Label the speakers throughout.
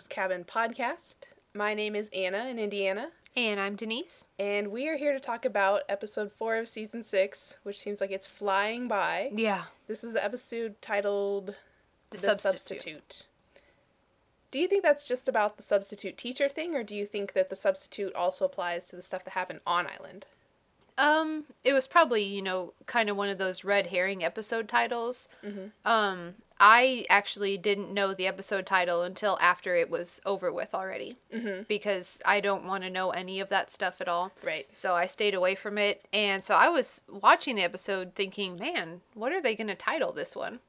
Speaker 1: Jacob's Cabin podcast. My name is Anna in Indiana,
Speaker 2: And I'm Denise.
Speaker 1: and we are here to talk about episode four of season six, which seems like it's flying by.
Speaker 2: Yeah.
Speaker 1: This is the episode titled
Speaker 2: The Substitute.
Speaker 1: Do you think that's just about the substitute teacher thing, or do you think that the substitute also applies to the stuff that happened on island?
Speaker 2: Um, it was probably, you know, kind of one of those red herring episode titles. Um, I actually didn't know the episode title until after it was over with already. Mm-hmm. Because I don't want to know any of that stuff at all.
Speaker 1: Right.
Speaker 2: So I stayed away from it. And so I was watching the episode thinking, man, what are they going to title this one?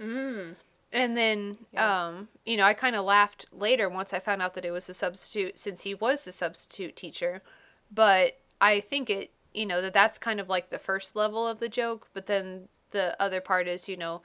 Speaker 1: Mm.
Speaker 2: And then,
Speaker 1: Yeah.
Speaker 2: um, you know, I kind of laughed later once I found out that it was a substitute since he was the substitute teacher. But I think it, you know, that that's kind of like the first level of the joke. But then the other part is, you know,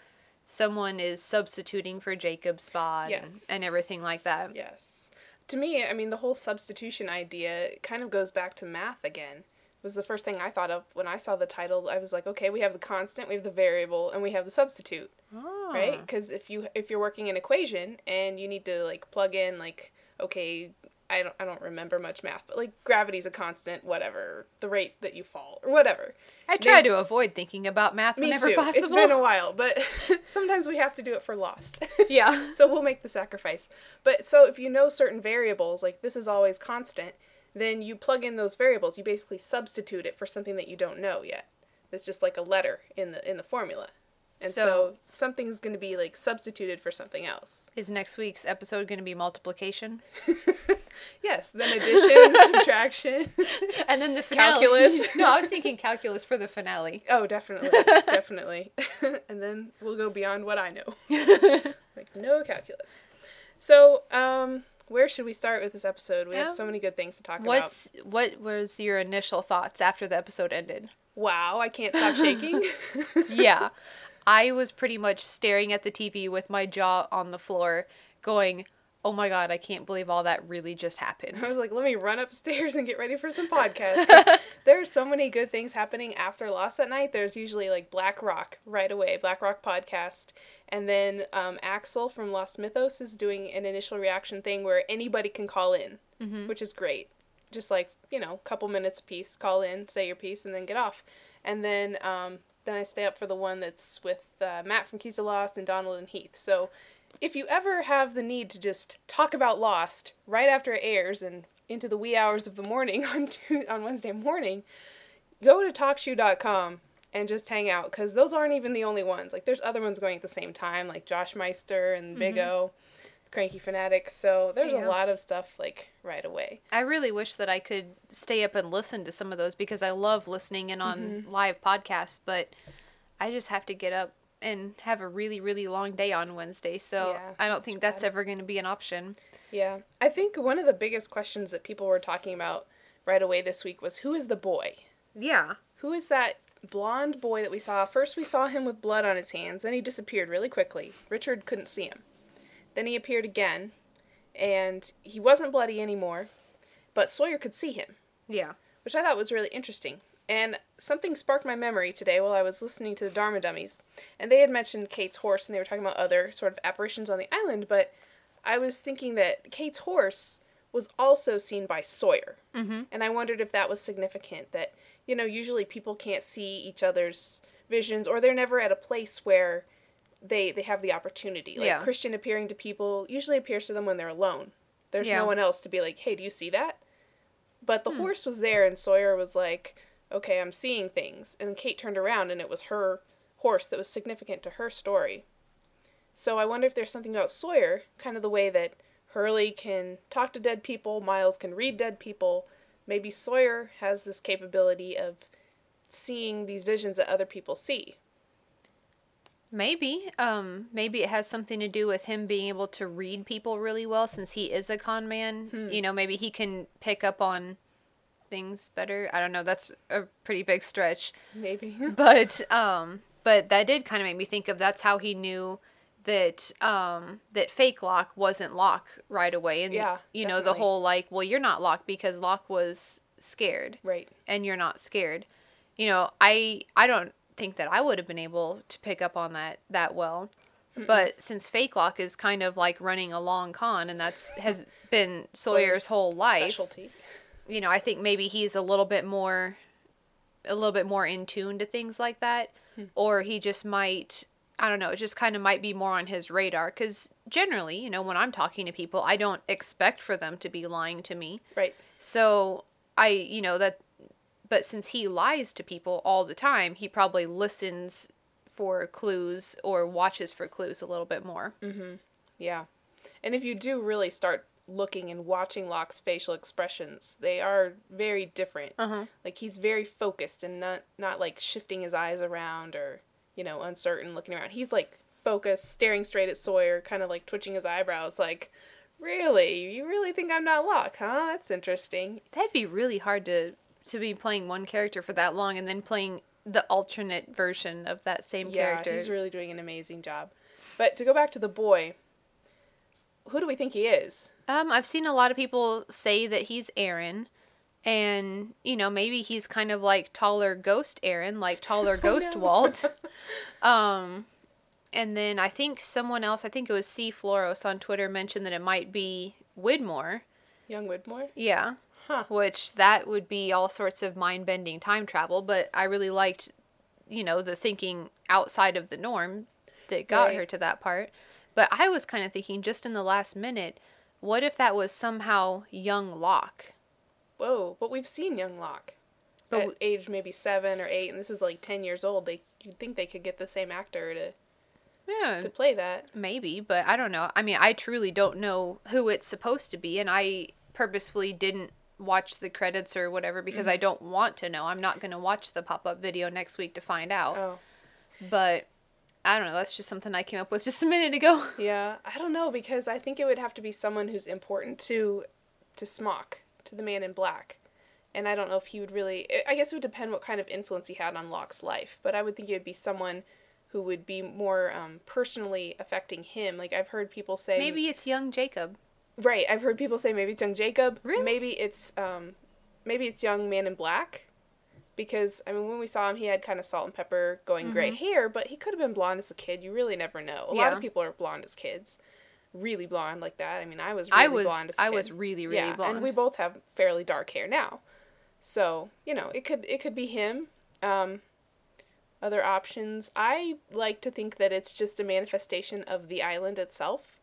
Speaker 2: someone is substituting for Jacob's spot
Speaker 1: Yes.
Speaker 2: and, and everything like that.
Speaker 1: Yes. To me, I mean, the whole substitution idea kind of goes back to math again. It was the first thing I thought of when I saw the title. I was like, okay, we have the constant, we have the variable, and we have the substitute,
Speaker 2: Oh.
Speaker 1: right? Ah. Because if you if you're working an equation and you need to like plug in like, okay, I don't I don't remember much math, but like gravity's a constant, whatever, the rate that you fall or whatever.
Speaker 2: I try
Speaker 1: They-
Speaker 2: to avoid thinking about math whenever
Speaker 1: too.
Speaker 2: possible.
Speaker 1: It's been a while, but sometimes we have to do it for lost.
Speaker 2: Yeah.
Speaker 1: so we'll make the sacrifice. But so if you know certain variables, like this is always constant, then you plug in those variables. You basically substitute it for something that you don't know yet. It's just like a letter in the in the formula. And so,
Speaker 2: So-
Speaker 1: something's going to be like substituted for something else.
Speaker 2: Is next week's episode going to be multiplication?
Speaker 1: Yes, then addition, subtraction.
Speaker 2: And then the finale.
Speaker 1: Calculus.
Speaker 2: no, I was thinking calculus for the finale.
Speaker 1: Oh, definitely, definitely. and then we'll go beyond what I know. like no calculus. So, um, where should we start with this episode? We have
Speaker 2: Um,
Speaker 1: so many good things to talk
Speaker 2: about. What was your initial thoughts after the episode ended?
Speaker 1: Wow, I can't stop shaking.
Speaker 2: yeah. I was pretty much staring at the TV with my jaw on the floor, going, Oh my god, I can't believe all that really just happened.
Speaker 1: I was like, let me run upstairs and get ready for some podcasts. there are so many good things happening after Lost at Night. There's usually like Black Rock right away, Black Rock podcast. And then um, Axel from Lost Mythos is doing an initial reaction thing where anybody can call in, which is great. Just like, you know, couple minutes apiece, call in, say your piece, and then get off. And then um, then I stay up for the one that's with uh, Matt from Keys of Lost and Donald and Heath. So if you ever have the need to just talk about Lost right after it airs and into the wee hours of the morning on Tu- on Wednesday morning, go to talkshoe.com and just hang out because those aren't even the only ones. Like there's other ones going at the same time, like Josh Meister and Big O, Cranky Fanatics. So there's
Speaker 2: Yeah.
Speaker 1: a lot of stuff like right away.
Speaker 2: I really wish that I could stay up and listen to some of those because I love listening in on
Speaker 1: Mm-hmm.
Speaker 2: live podcasts, but I just have to get up and have a really, really long day on Wednesday. So
Speaker 1: Yeah,
Speaker 2: I don't think that's
Speaker 1: bad.
Speaker 2: ever going to be an option.
Speaker 1: Yeah, I think one of the biggest questions that people were talking about right away this week was who is the boy?
Speaker 2: Yeah.
Speaker 1: Who is that blonde boy that we saw? First, we saw him with blood on his hands, then he disappeared really quickly. Richard couldn't see him. Then he appeared again, and he wasn't bloody anymore, but Sawyer could see him,
Speaker 2: Yeah.
Speaker 1: which I thought was really interesting. And something sparked my memory today while I was listening to the Dharma Dummies, and they had mentioned Kate's horse, and they were talking about other sort of apparitions on the island, but I was thinking that Kate's horse was also seen by Sawyer. Mm-hmm. And I wondered if that was significant that, you know, usually people can't see each other's visions or they're never at a place where they they have the opportunity. Like
Speaker 2: Yeah.
Speaker 1: Christian appearing to people usually appears to them when they're alone. There's
Speaker 2: Yeah.
Speaker 1: no one else to be like, hey, do you see that? But the hmm. horse was there, and Sawyer was like, okay, I'm seeing things. And Kate turned around, and it was her horse that was significant to her story. So I wonder if there's something about Sawyer, kind of the way that Hurley can talk to dead people, Miles can read dead people. Maybe Sawyer has this capability of seeing these visions that other people see.
Speaker 2: Maybe. Um, maybe it has something to do with him being able to read people really well since he is a con man.
Speaker 1: Hmm.
Speaker 2: You know, maybe he can pick up on things better. I don't know. That's a pretty big stretch.
Speaker 1: Maybe.
Speaker 2: But um but that did kind of make me think of that's how he knew that um that fake Locke wasn't Locke right away and
Speaker 1: Yeah,
Speaker 2: you know the whole like well you're not Locke because Locke was scared
Speaker 1: right.
Speaker 2: and you're not scared. You know, I I don't think that I would have been able to pick up on that that well. But since Fake Locke is kind of like running a long con and that's has been Sawyer's, whole life,
Speaker 1: Specialty.
Speaker 2: you know, I think maybe he's a little bit more a little bit more in tune to things like that hmm. or he just might I don't know, it just kind of might be more on his radar cuz generally, you know, when I'm talking to people, I don't expect for them to be lying to me.
Speaker 1: Right.
Speaker 2: So I, you know, that, but since he lies to people all the time, he probably listens for clues or watches for clues a little bit more.
Speaker 1: Yeah. And if you do really start looking and watching Locke's facial expressions, they are very different.
Speaker 2: Uh-huh.
Speaker 1: Like he's very focused and not not like shifting his eyes around or, you know, uncertain looking around. He's like focused, staring straight at Sawyer, kind of like twitching his eyebrows like, "Really? You really think I'm not Locke, huh? That's interesting."
Speaker 2: That'd be really hard to to be playing one character for that long and then playing the alternate version of that same
Speaker 1: Yeah,
Speaker 2: character.
Speaker 1: he's really doing an amazing job. But to go back to the boy, who do we think he is?
Speaker 2: Um, I've seen a lot of people say that he's Aaron, and you know maybe he's kind of like taller Ghost Aaron, like taller Ghost
Speaker 1: no.
Speaker 2: Walt. um, and then I think someone else, I think it was C Floros on Twitter, mentioned that it might be Widmore.
Speaker 1: Young Widmore?
Speaker 2: Yeah,
Speaker 1: Huh.
Speaker 2: which that would be all sorts of mind bending time travel. But I really liked, you know, the thinking outside of the norm that got
Speaker 1: Right.
Speaker 2: her to that part. But I was kind of thinking just in the last minute, what if that was somehow young Locke?
Speaker 1: Whoa, but we've seen young Locke.
Speaker 2: But
Speaker 1: at age maybe seven or eight, and this is like ten years old. They you'd think they could get the same actor to
Speaker 2: Yeah,
Speaker 1: to play that.
Speaker 2: maybe, but I don't know. I mean, I truly don't know who it's supposed to be, and I purposefully didn't watch the credits or whatever because
Speaker 1: Mm-hmm.
Speaker 2: I don't want to know. I'm not going to watch the pop up video next week to find out.
Speaker 1: Oh,
Speaker 2: But I don't know. That's just something I came up with just a minute ago.
Speaker 1: yeah. I don't know because I think it would have to be someone who's important to to Smock, to the Man in Black, and I don't know if he would really. I guess it would depend what kind of influence he had on Locke's life, but I would think it would be someone who would be more um, personally affecting him. Like I've heard people say,
Speaker 2: Maybe it's young Jacob.
Speaker 1: Right, I've heard people say maybe it's young Jacob.
Speaker 2: Really?
Speaker 1: Maybe it's um maybe it's young Man in Black. Because I mean when we saw him he had kind of salt and pepper going gray hair, but he could have been blonde as a kid. You really never know. A lot
Speaker 2: Mm-hmm.
Speaker 1: Of people are blonde as kids. Really blonde like that. I mean I was really
Speaker 2: I was
Speaker 1: blonde as a
Speaker 2: I
Speaker 1: kid.
Speaker 2: I was really really
Speaker 1: yeah,
Speaker 2: blonde.
Speaker 1: And we both have fairly dark hair now. So, you know, it could it could be him. Um other options. I like to think that it's just a manifestation of the island itself.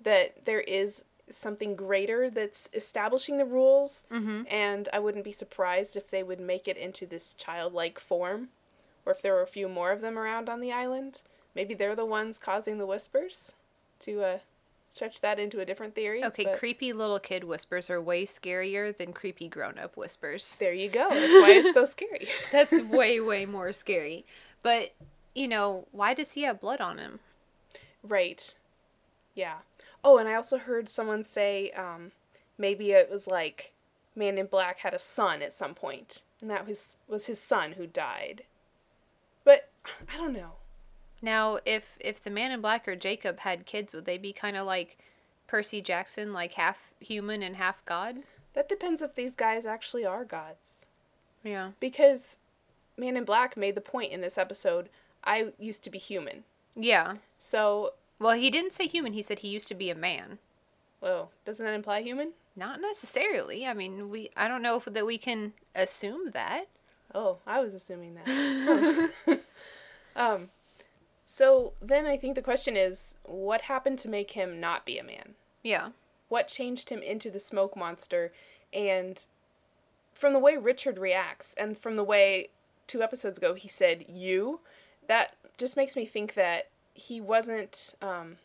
Speaker 1: That there is something greater that's establishing the rules.
Speaker 2: mm-hmm.
Speaker 1: And I wouldn't be surprised if they would make it into this childlike form. Or if there were a few more of them around on the island. Maybe they're the ones causing the whispers. To uh, stretch that into a different theory.
Speaker 2: Okay,
Speaker 1: but
Speaker 2: creepy little kid whispers are way scarier than creepy grown up whispers.
Speaker 1: there you go. That's why it's so scary.
Speaker 2: That's way way more scary. But you know, why does he have blood on him?
Speaker 1: Right. Yeah. Oh, and I also heard someone say um, maybe it was like Man in Black had a son at some point, and that was was his son who died. But I don't know.
Speaker 2: Now, if if the man in black or Jacob had kids, would they be kind of like Percy Jackson, like half human and half god?
Speaker 1: That depends if these guys actually are gods.
Speaker 2: Yeah.
Speaker 1: Because Man in Black made the point in this episode I used to be human.
Speaker 2: Yeah.
Speaker 1: So,
Speaker 2: Well, he didn't say human. He said he used to be a man.
Speaker 1: whoa, doesn't that imply human?
Speaker 2: Not necessarily. I mean, we I don't know if that we can assume that.
Speaker 1: Oh, I was assuming that. Um, so then I think the question is, what happened to make him not be a man?
Speaker 2: Yeah.
Speaker 1: what changed him into the smoke monster and from the way Richard reacts and from the way two episodes ago he said you that just makes me think that he wasn't um,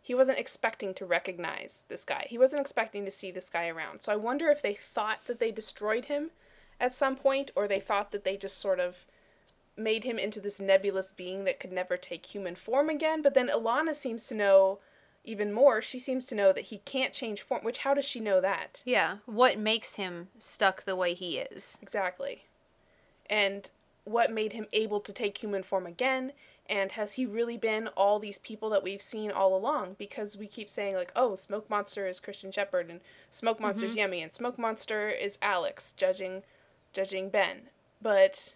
Speaker 1: he wasn't expecting to recognize this guy. He wasn't expecting to see this guy around. So I wonder if they thought that they destroyed him at some point or they thought that they just sort of made him into this nebulous being that could never take human form again. But then Ilana seems to know even more. She seems to know that he can't change form, which how does she know that?
Speaker 2: Yeah. What makes him stuck the way he is?
Speaker 1: Exactly. And what made him able to take human form again? And has he really been all these people that we've seen all along? Because we keep saying, like, oh, Smoke Monster is Christian Shephard, and Smoke Monster's
Speaker 2: Mm-hmm.
Speaker 1: Yemi, and Smoke Monster is Alex, judging, judging Ben. But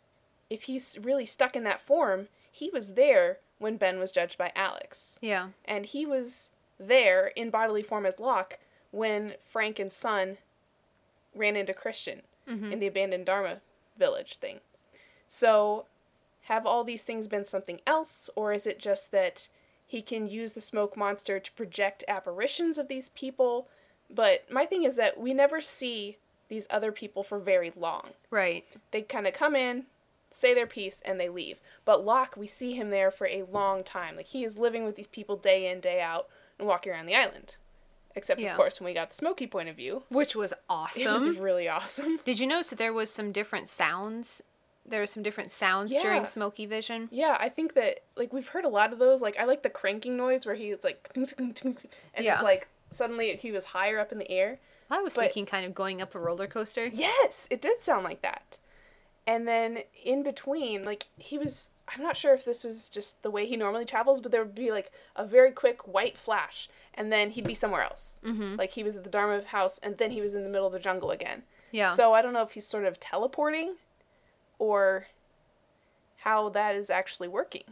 Speaker 1: if he's really stuck in that form, he was there when Ben was judged by Alex.
Speaker 2: Yeah.
Speaker 1: And he was there in bodily form as Locke when Frank and Sun ran into Christian in the abandoned Dharma village thing. So, have all these things been something else, or is it just that he can use the smoke monster to project apparitions of these people? But my thing is that we never see these other people for very long
Speaker 2: Right.
Speaker 1: they kind of come in, say their piece, and they leave. But Locke, we see him there for a long time. Like he is living with these people day in, day out, and walking around the island. Except
Speaker 2: Yeah.
Speaker 1: of course when we got the Smoky point of view,
Speaker 2: Which was awesome.
Speaker 1: it was really awesome.
Speaker 2: Did you notice that there was some different sounds? There were some different sounds
Speaker 1: Yeah.
Speaker 2: during Smoky Vision.
Speaker 1: Yeah, I think that like we've heard a lot of those. Like I like the cranking noise where he's like, and
Speaker 2: Yeah.
Speaker 1: it's like suddenly he was higher up in the air.
Speaker 2: I was
Speaker 1: But-
Speaker 2: thinking kind of going up a roller coaster.
Speaker 1: Yes, it did sound like that. And then in between, like he was I'm not sure if this was just the way he normally travels, but there would be like a very quick white flash and then he'd be somewhere else. Mm-hmm. Like he was at the Dharma house and then he was in the middle of the jungle again.
Speaker 2: Yeah.
Speaker 1: So I don't know if he's sort of teleporting or how that is actually working.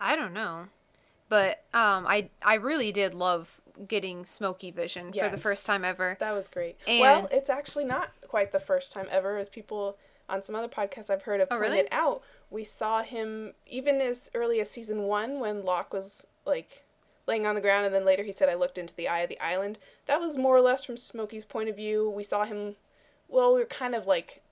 Speaker 2: I don't know. But um I I really did love getting Smoky Vision for the first time ever.
Speaker 1: That was great.
Speaker 2: And-
Speaker 1: well, it's actually not quite the first time ever, as people on some other podcasts I've heard have
Speaker 2: Oh,
Speaker 1: pointed
Speaker 2: really?
Speaker 1: out. We saw him even as early as season one when Locke was like laying on the ground, and then later he said, "I looked into the eye of the island." That was more or less from Smokey's point of view. We saw him. Well, we were kind of like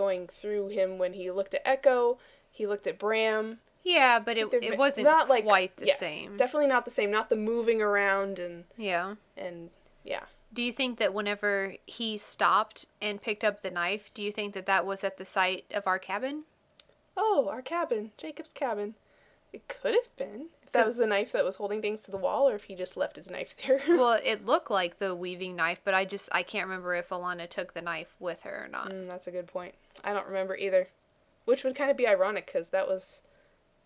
Speaker 1: going through him when he looked at Eko. He looked at Bram.
Speaker 2: Yeah, but it, it wasn't
Speaker 1: not like
Speaker 2: quite the
Speaker 1: yes,
Speaker 2: same.
Speaker 1: Definitely not the same. Not the moving around and
Speaker 2: yeah.
Speaker 1: and yeah.
Speaker 2: Do you think that whenever he stopped and picked up the knife, do you think that that was at the site of our cabin?
Speaker 1: Oh, our cabin, Jacob's cabin. It could have been. That was the knife that was holding things to the wall, or if he just left his knife there.
Speaker 2: well, it looked like the weaving knife, but I just I can't remember if Ilana took the knife with her or not.
Speaker 1: Mm, that's a good point. I don't remember either. Which would kind of be ironic because that was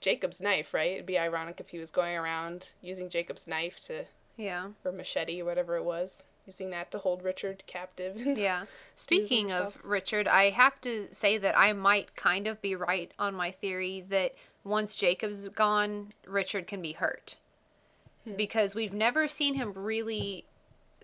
Speaker 1: Jacob's knife, right? It'd be ironic if he was going around using Jacob's knife to,
Speaker 2: Yeah.
Speaker 1: or machete or whatever it was, using that to hold Richard captive.
Speaker 2: Yeah. Speaking of. Richard, I have to say that I might kind of be right on my theory that once Jacob's gone, Richard can be hurt.
Speaker 1: Hmm.
Speaker 2: Because we've never seen him really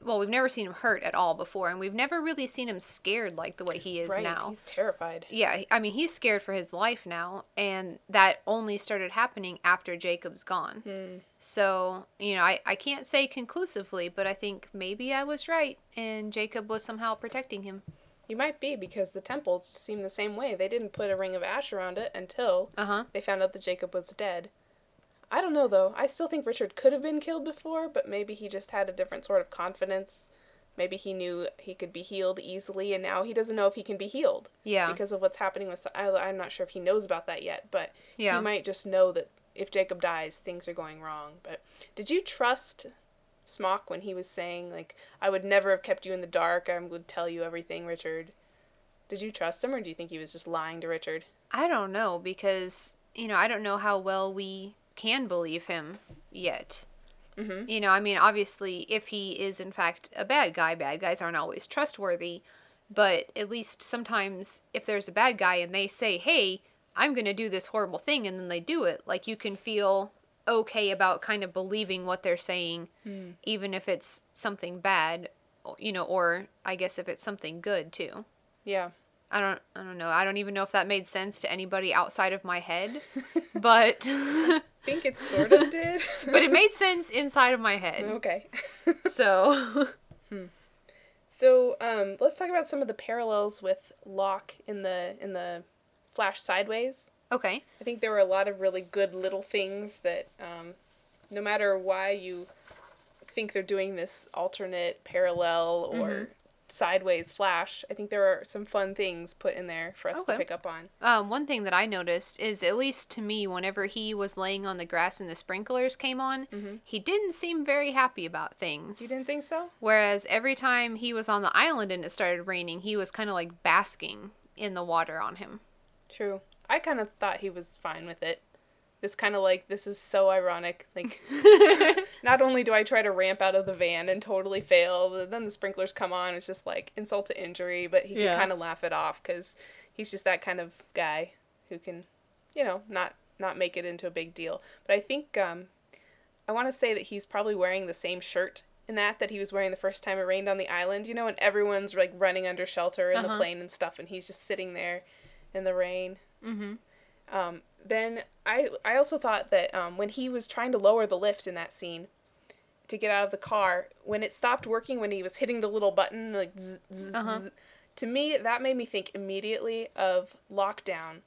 Speaker 2: well, we've never seen him hurt at all before, and we've never really seen him scared like the way he is
Speaker 1: right,
Speaker 2: now.
Speaker 1: he's terrified.
Speaker 2: Yeah, I mean, he's scared for his life now, and that only started happening after Jacob's gone.
Speaker 1: Hmm.
Speaker 2: So, you know, I, I can't say conclusively, but I think maybe I was right, and Jacob was somehow protecting him.
Speaker 1: You might be because the temple seemed the same way. They didn't put a ring of ash around it until
Speaker 2: Uh huh.
Speaker 1: they found out that Jacob was dead. I don't know though. I still think Richard could have been killed before, but maybe he just had a different sort of confidence. Maybe he knew he could be healed easily, and now he doesn't know if he can be healed
Speaker 2: Yeah.
Speaker 1: because of what's happening with. I'm not sure if he knows about that yet, but
Speaker 2: Yeah.
Speaker 1: he might just know that if Jacob dies, things are going wrong. But did you trust Smock when he was saying like, "I would never have kept you in the dark. I would tell you everything, Richard"? Did you trust him, or do you think he was just lying to Richard?
Speaker 2: I don't know because, you know, I don't know how well we can believe him yet.
Speaker 1: Mhm.
Speaker 2: You know, I mean, obviously, if he is in fact a bad guy, bad guys aren't always trustworthy. But at least sometimes, if there's a bad guy and they say, hey, I'm going to do this horrible thing, and then they do it, like you can feel okay about kind of believing what they're saying, even if it's something bad, you know, or I guess if it's something good too.
Speaker 1: Yeah.
Speaker 2: I don't I don't know. I don't even know if that made sense to anybody outside of my head. but
Speaker 1: I think it sort of did.
Speaker 2: but it made sense inside of my head.
Speaker 1: okay.
Speaker 2: So
Speaker 1: So um, let's talk about some of the parallels with Locke in the in the Flash Sideways.
Speaker 2: Okay.
Speaker 1: I think there were a lot of really good little things that, um, no matter why you think they're doing this alternate parallel or
Speaker 2: Mm-hmm.
Speaker 1: sideways flash, I think there are some fun things put in there for us to pick up on.
Speaker 2: Um, one thing that I noticed is, at least to me, whenever he was laying on the grass and the sprinklers came on, he didn't seem very happy about things.
Speaker 1: You didn't think so?
Speaker 2: Whereas every time he was on the island and it started raining, he was kind of like basking in the water on him.
Speaker 1: True. I kind of thought he was fine with it. Just kind of like, this is so ironic. Like, not only do I try to ramp out of the van and totally fail, then the sprinklers come on. It's just like insult to injury, but he
Speaker 2: Yeah.
Speaker 1: can kind of laugh it off because he's just that kind of guy who can, you know, not not make it into a big deal. But I think um, I want to say that he's probably wearing the same shirt in that that he was wearing the first time it rained on the island. You know, and everyone's like running under shelter in the
Speaker 2: Uh-huh.
Speaker 1: plane and stuff, and he's just sitting there in the rain.
Speaker 2: Mm-hmm.
Speaker 1: Um, then I I also thought that um, when he was trying to lower the lift in that scene to get out of the car, when it stopped working, when he was hitting the little button like zzz, zzz,
Speaker 2: Uh-huh.
Speaker 1: zzz, to me that made me think immediately of Lockdown,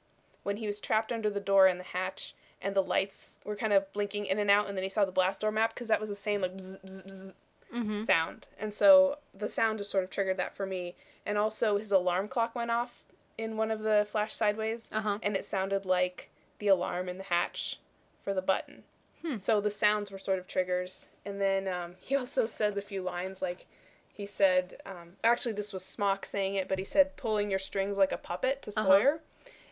Speaker 1: when he was trapped under the door in the hatch and the lights were kind of blinking in and out, and then he saw the blast door map because that was the same like bzz, bzz, bzz
Speaker 2: Mm-hmm.
Speaker 1: sound, and so the sound just sort of triggered that for me, and also his alarm clock went off in one of the flash sideways
Speaker 2: Uh-huh.
Speaker 1: and it sounded like the alarm in the hatch for the button. So the sounds were sort of triggers. And then um, he also said a few lines like he said, um, actually, this was Smock saying it, but he said, pulling your strings like a puppet to Sawyer.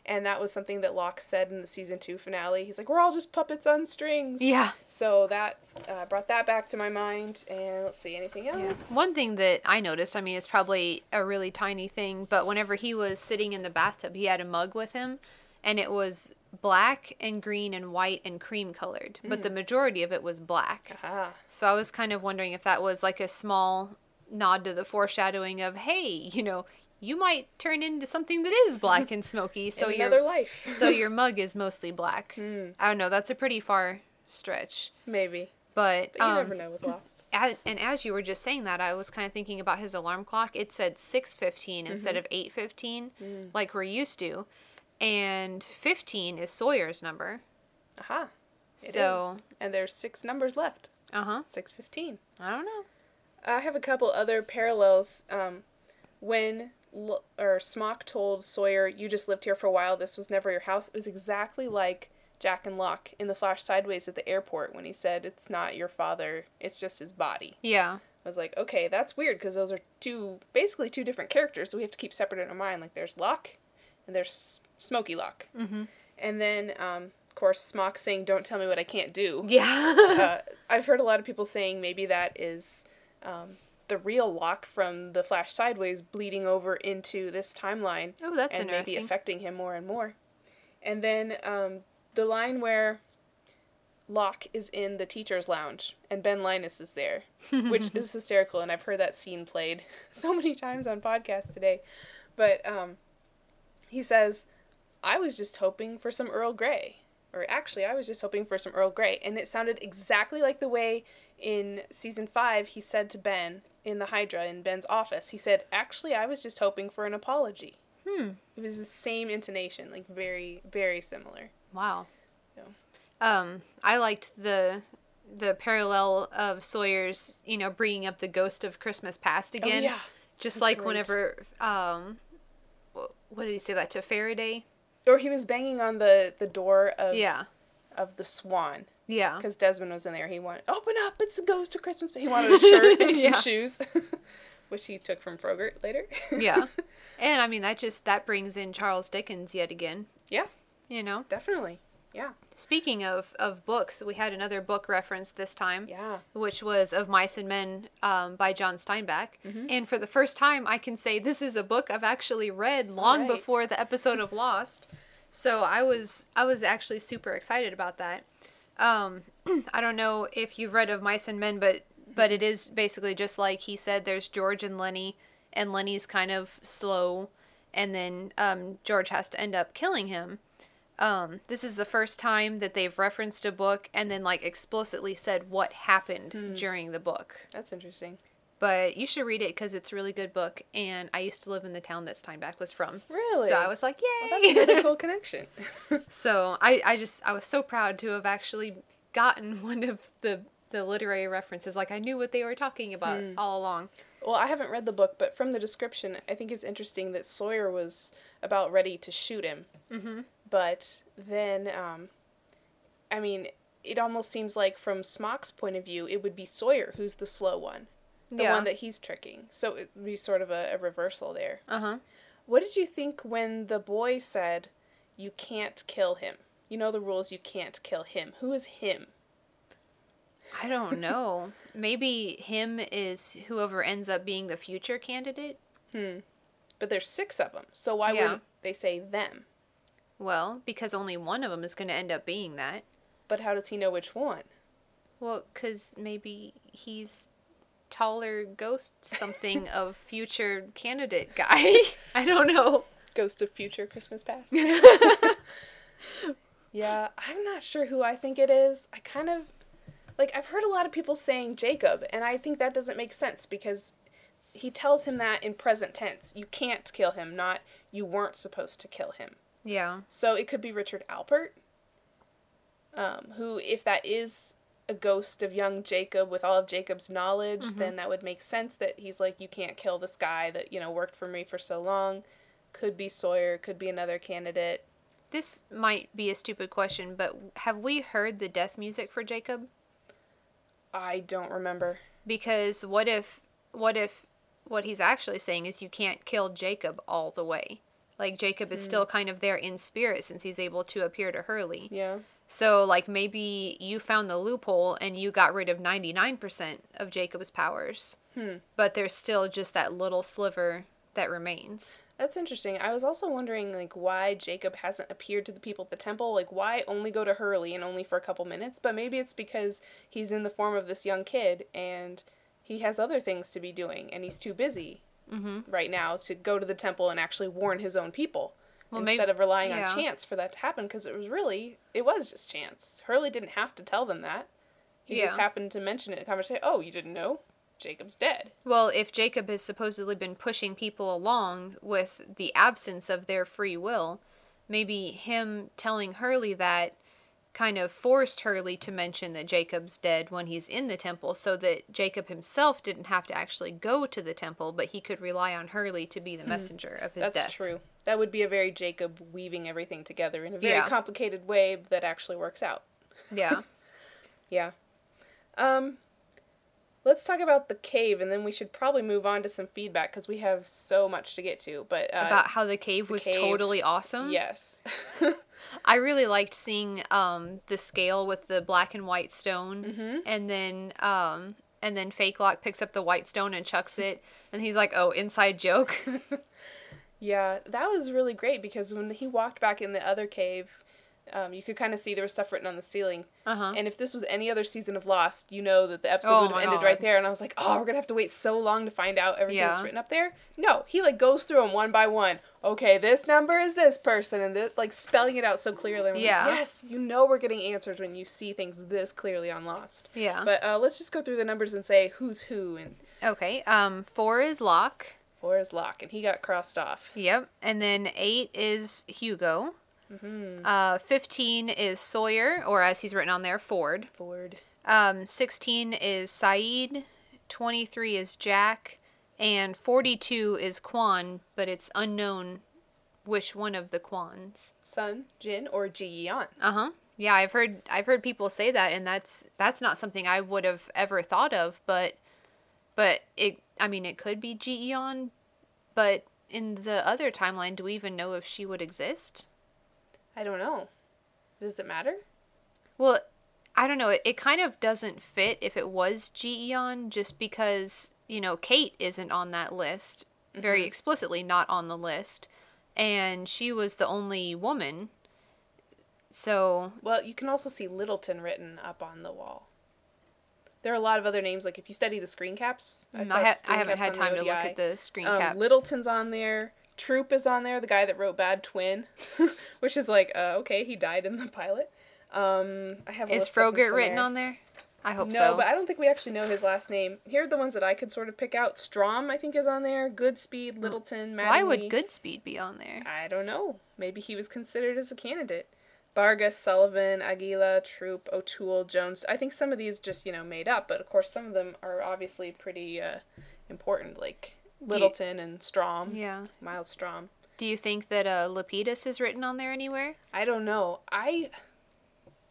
Speaker 1: And that was something that Locke said in the season two finale. He's like, we're all just puppets on strings.
Speaker 2: Yeah.
Speaker 1: So that uh, brought that back to my mind. And let's see, anything else?
Speaker 2: One thing that I noticed, I mean, it's probably a really tiny thing, but whenever he was sitting in the bathtub, he had a mug with him, and it was black and green and white and cream colored, but the majority of it was black.
Speaker 1: Ah,
Speaker 2: So I was kind of wondering if that was like a small nod to the foreshadowing of, hey, you know, you might turn into something that is black and smoky. So
Speaker 1: in
Speaker 2: your
Speaker 1: another life.
Speaker 2: so your mug is mostly black.
Speaker 1: Hmm.
Speaker 2: I don't know. That's a pretty far stretch,
Speaker 1: Maybe.
Speaker 2: but,
Speaker 1: But you
Speaker 2: um,
Speaker 1: never know with Lost.
Speaker 2: as, and as you were just saying that, I was kind of thinking about his alarm clock. It said six fifteen
Speaker 1: Mm-hmm.
Speaker 2: instead of eight fifteen,
Speaker 1: Mm.
Speaker 2: like we're used to, and fifteen is Sawyer's number.
Speaker 1: Aha. It
Speaker 2: So,
Speaker 1: is. And there's six numbers left.
Speaker 2: uh huh.
Speaker 1: 615.
Speaker 2: I don't know.
Speaker 1: I have a couple other parallels. Um, when or Smock told Sawyer, "You just lived here for a while. This was never your house." It was exactly like Jack and Locke in the Flash Sideways at the airport when he said, "It's not your father. It's just his body."
Speaker 2: Yeah.
Speaker 1: I was like, "Okay, that's weird because those are two basically two different characters. So we have to keep separate in our mind. Like there's Locke, and there's Smoky Locke."
Speaker 2: Mm-hmm.
Speaker 1: And then, um, of course, Smock saying, "Don't tell me what I can't do."
Speaker 2: Yeah.
Speaker 1: uh, I've heard a lot of people saying maybe that is um, the real Locke from the Flash Sideways bleeding over into this timeline
Speaker 2: oh, that's
Speaker 1: and maybe affecting him more and more. And then um, the line where Locke is in the teacher's lounge and Ben Linus is there, which is hysterical, and I've heard that scene played so many times on podcasts today. But um, he says, I was just hoping for some Earl Grey. Or actually, I was just hoping for some Earl Grey. And it sounded exactly like the way in season five he said to Ben in the Hydra in Ben's office. He said, Actually, I was just hoping for an apology.
Speaker 2: Hmm.
Speaker 1: It was the same intonation, like very, very similar.
Speaker 2: Wow.
Speaker 1: Yeah.
Speaker 2: Um, I liked the the parallel of Sawyer's, you know, bringing up the ghost of Christmas past again.
Speaker 1: oh, yeah.
Speaker 2: Just
Speaker 1: that's
Speaker 2: like
Speaker 1: great.
Speaker 2: whenever, um, what did he say that to Faraday?
Speaker 1: Or he was banging on the, the door of
Speaker 2: Yeah.
Speaker 1: Of the Swan
Speaker 2: Yeah.
Speaker 1: because Desmond was in there. He wanted open up, it's a ghost of Christmas. But he wanted a shirt and
Speaker 2: Yeah.
Speaker 1: some shoes, which he took from Frogurt later.
Speaker 2: yeah. And I mean that just that brings in Charles Dickens yet again.
Speaker 1: Yeah.
Speaker 2: You know.
Speaker 1: definitely. Yeah,
Speaker 2: Speaking of of books, we had another book reference this time.
Speaker 1: yeah.
Speaker 2: which was Of Mice and Men um, by John Steinbeck.
Speaker 1: Mm-hmm.
Speaker 2: And for the first time, I can say this is a book I've actually read long
Speaker 1: right.
Speaker 2: before the episode of Lost. So I was I was actually super excited about that. Um, I don't know if you've read Of Mice and Men, but but it is basically just like he said. There's George and Lennie, and Lennie's kind of slow, and then um, George has to end up killing him. Um, this is the first time that they've referenced a book and then like explicitly said what happened
Speaker 1: Hmm.
Speaker 2: during the book.
Speaker 1: That's interesting.
Speaker 2: But you should read it because it's a really good book. And I used to live in the town that Steinbeck was from.
Speaker 1: Really?
Speaker 2: So I was like,
Speaker 1: Well,
Speaker 2: yay!
Speaker 1: that's a really cool connection.
Speaker 2: so I, I just I was so proud to have actually gotten one of the the literary references. Like I knew what they were talking about
Speaker 1: Hmm.
Speaker 2: all along.
Speaker 1: well, I haven't read the book, but from the description, I think it's interesting that Sawyer was about ready to shoot him. Mm-hmm. But then, um, I mean, it almost seems like from Smock's point of view, it would be Sawyer who's the slow one, the
Speaker 2: Yeah.
Speaker 1: one that he's tricking. So it would be sort of a, a reversal there.
Speaker 2: Uh huh.
Speaker 1: What did you think when the boy said, "You can't kill him"? You know the rules. You can't kill him. Who is him?
Speaker 2: I don't know. Maybe him is whoever ends up being the future candidate. Hmm.
Speaker 1: But there's six of them, so why
Speaker 2: Yeah.
Speaker 1: wouldn't they say them?
Speaker 2: Well, because only one of them is going to end up being that.
Speaker 1: But how does he know which one?
Speaker 2: Well, because maybe he's taller ghost something of future candidate guy. I don't know.
Speaker 1: Ghost of Future Christmas Past. yeah, I'm not sure who I think it is. I kind of like I've heard a lot of people saying Jacob, and I think that doesn't make sense because he tells him that in present tense. You can't kill him, not you weren't supposed to kill him.
Speaker 2: Yeah.
Speaker 1: So it could be Richard Alpert, um, who, if that is a ghost of young Jacob with all of Jacob's knowledge, mm-hmm. then that would make sense that he's like, you can't kill this guy that, you know, worked for me for so long. Could be Sawyer, could be another candidate.
Speaker 2: This might be a stupid question, but have we heard the death music for Jacob?
Speaker 1: I don't remember.
Speaker 2: Because what if what if what he's actually saying is you can't kill Jacob all the way? Like Jacob is hmm. still kind of there in spirit since he's able to appear to Hurley.
Speaker 1: Yeah.
Speaker 2: So like maybe you found the loophole and you got rid of 99% of Jacob's powers.
Speaker 1: Hmm.
Speaker 2: But there's still just that little sliver that remains.
Speaker 1: That's interesting. I was also wondering, like, why Jacob hasn't appeared to the people at the temple. Like, why only go to Hurley and only for a couple minutes? But maybe it's because he's in the form of this young kid and he has other things to be doing and he's too busy right now to go to the temple and actually warn his own people
Speaker 2: Well, maybe-
Speaker 1: instead of relying
Speaker 2: yeah.
Speaker 1: on chance for that to happen. Because it was really, it was just chance. Hurley didn't have to tell them that. He just happened to mention it in conversation. Oh, you didn't know? Jacob's dead.
Speaker 2: Well, if Jacob has supposedly been pushing people along with the absence of their free will, maybe him telling Hurley that kind of forced Hurley to mention that Jacob's dead when he's in the temple so that Jacob himself didn't have to actually go to the temple, but he could rely on Hurley to be the messenger of his
Speaker 1: Hmm. That's
Speaker 2: death.
Speaker 1: true. That would be a very Jacob weaving everything together in a very
Speaker 2: Yeah.
Speaker 1: complicated way that actually works out.
Speaker 2: Yeah.
Speaker 1: Yeah. Um let's talk about the cave and then we should probably move on to some feedback cuz we have so much to get to. But uh
Speaker 2: About how the cave was
Speaker 1: cave.
Speaker 2: totally awesome.
Speaker 1: yes.
Speaker 2: I really liked seeing um, the scale with the black and white stone,
Speaker 1: Mm-hmm.
Speaker 2: and then um, and then Fake Locke picks up the white stone and chucks it, and he's like, "Oh, inside joke."
Speaker 1: yeah, that was really great because when he walked back in the other cave, um, you could kind of see there was stuff written on the ceiling.
Speaker 2: Uh huh.
Speaker 1: And if this was any other season of Lost, you know that the episode
Speaker 2: Oh
Speaker 1: would have ended
Speaker 2: God.
Speaker 1: right there. And I was like, oh, we're gonna have to wait so long to find out everything that's written up there. No, he like goes through them one by one. Okay, this number is this person, and this, like spelling it out so clearly. I'm like,
Speaker 2: Yeah.
Speaker 1: yes, you know we're getting answers when you see things this clearly on Lost.
Speaker 2: Yeah.
Speaker 1: But uh, let's just go through the numbers and say who's who, and
Speaker 2: okay. Um, four is Locke.
Speaker 1: four is Locke, and he got crossed off.
Speaker 2: Yep. And then eight is Hugo.
Speaker 1: Mm-hmm.
Speaker 2: Uh, fifteen is Sawyer, or as he's written on there, Ford.
Speaker 1: Ford.
Speaker 2: Um, sixteen is Sayid. Twenty-three is Jack, and forty-two is Kwon, but it's unknown which one of the Kwons.
Speaker 1: Sun, Jin, or Ji Yeon.
Speaker 2: Uh huh. Yeah, I've heard I've heard people say that, and that's that's not something I would have ever thought of. But but it I mean it could be Ji Yeon, but in the other timeline, do we even know if she would exist?
Speaker 1: I don't know. Does it matter?
Speaker 2: Well, I don't know. It, it kind of doesn't fit if it was Ji Yeon, just because you know Kate isn't on that list, very explicitly not on the list, and she was the only woman. So
Speaker 1: Well, you can also see Littleton written up on the wall. There are a lot of other names. Like if you study the screen caps,
Speaker 2: I,
Speaker 1: saw
Speaker 2: ha- I haven't had time to look at the screen
Speaker 1: Um,
Speaker 2: caps.
Speaker 1: Littleton's on there. Troup is on there. The guy that wrote Bad Twin, which is like, uh, okay, he died in the pilot. Um, I have.
Speaker 2: Is
Speaker 1: Frogurt
Speaker 2: written on there? I hope
Speaker 1: no,
Speaker 2: so.
Speaker 1: No, but I don't think we actually know his last name. Here are the ones that I could sort of pick out. Straume, I think, is on there. Goodspeed, Littleton, Mattingly.
Speaker 2: Why would Goodspeed be on there?
Speaker 1: I don't know. Maybe he was considered as a candidate. Vargas, Sullivan, Aguila, Troup, O'Toole, Jones. I think some of these just, you know, made up, but of course some of them are obviously pretty uh, important, like
Speaker 2: you-
Speaker 1: Littleton and Straume.
Speaker 2: Yeah.
Speaker 1: Miles Straume.
Speaker 2: Do you think that uh, Lapidus is written on there anywhere?
Speaker 1: I don't know. I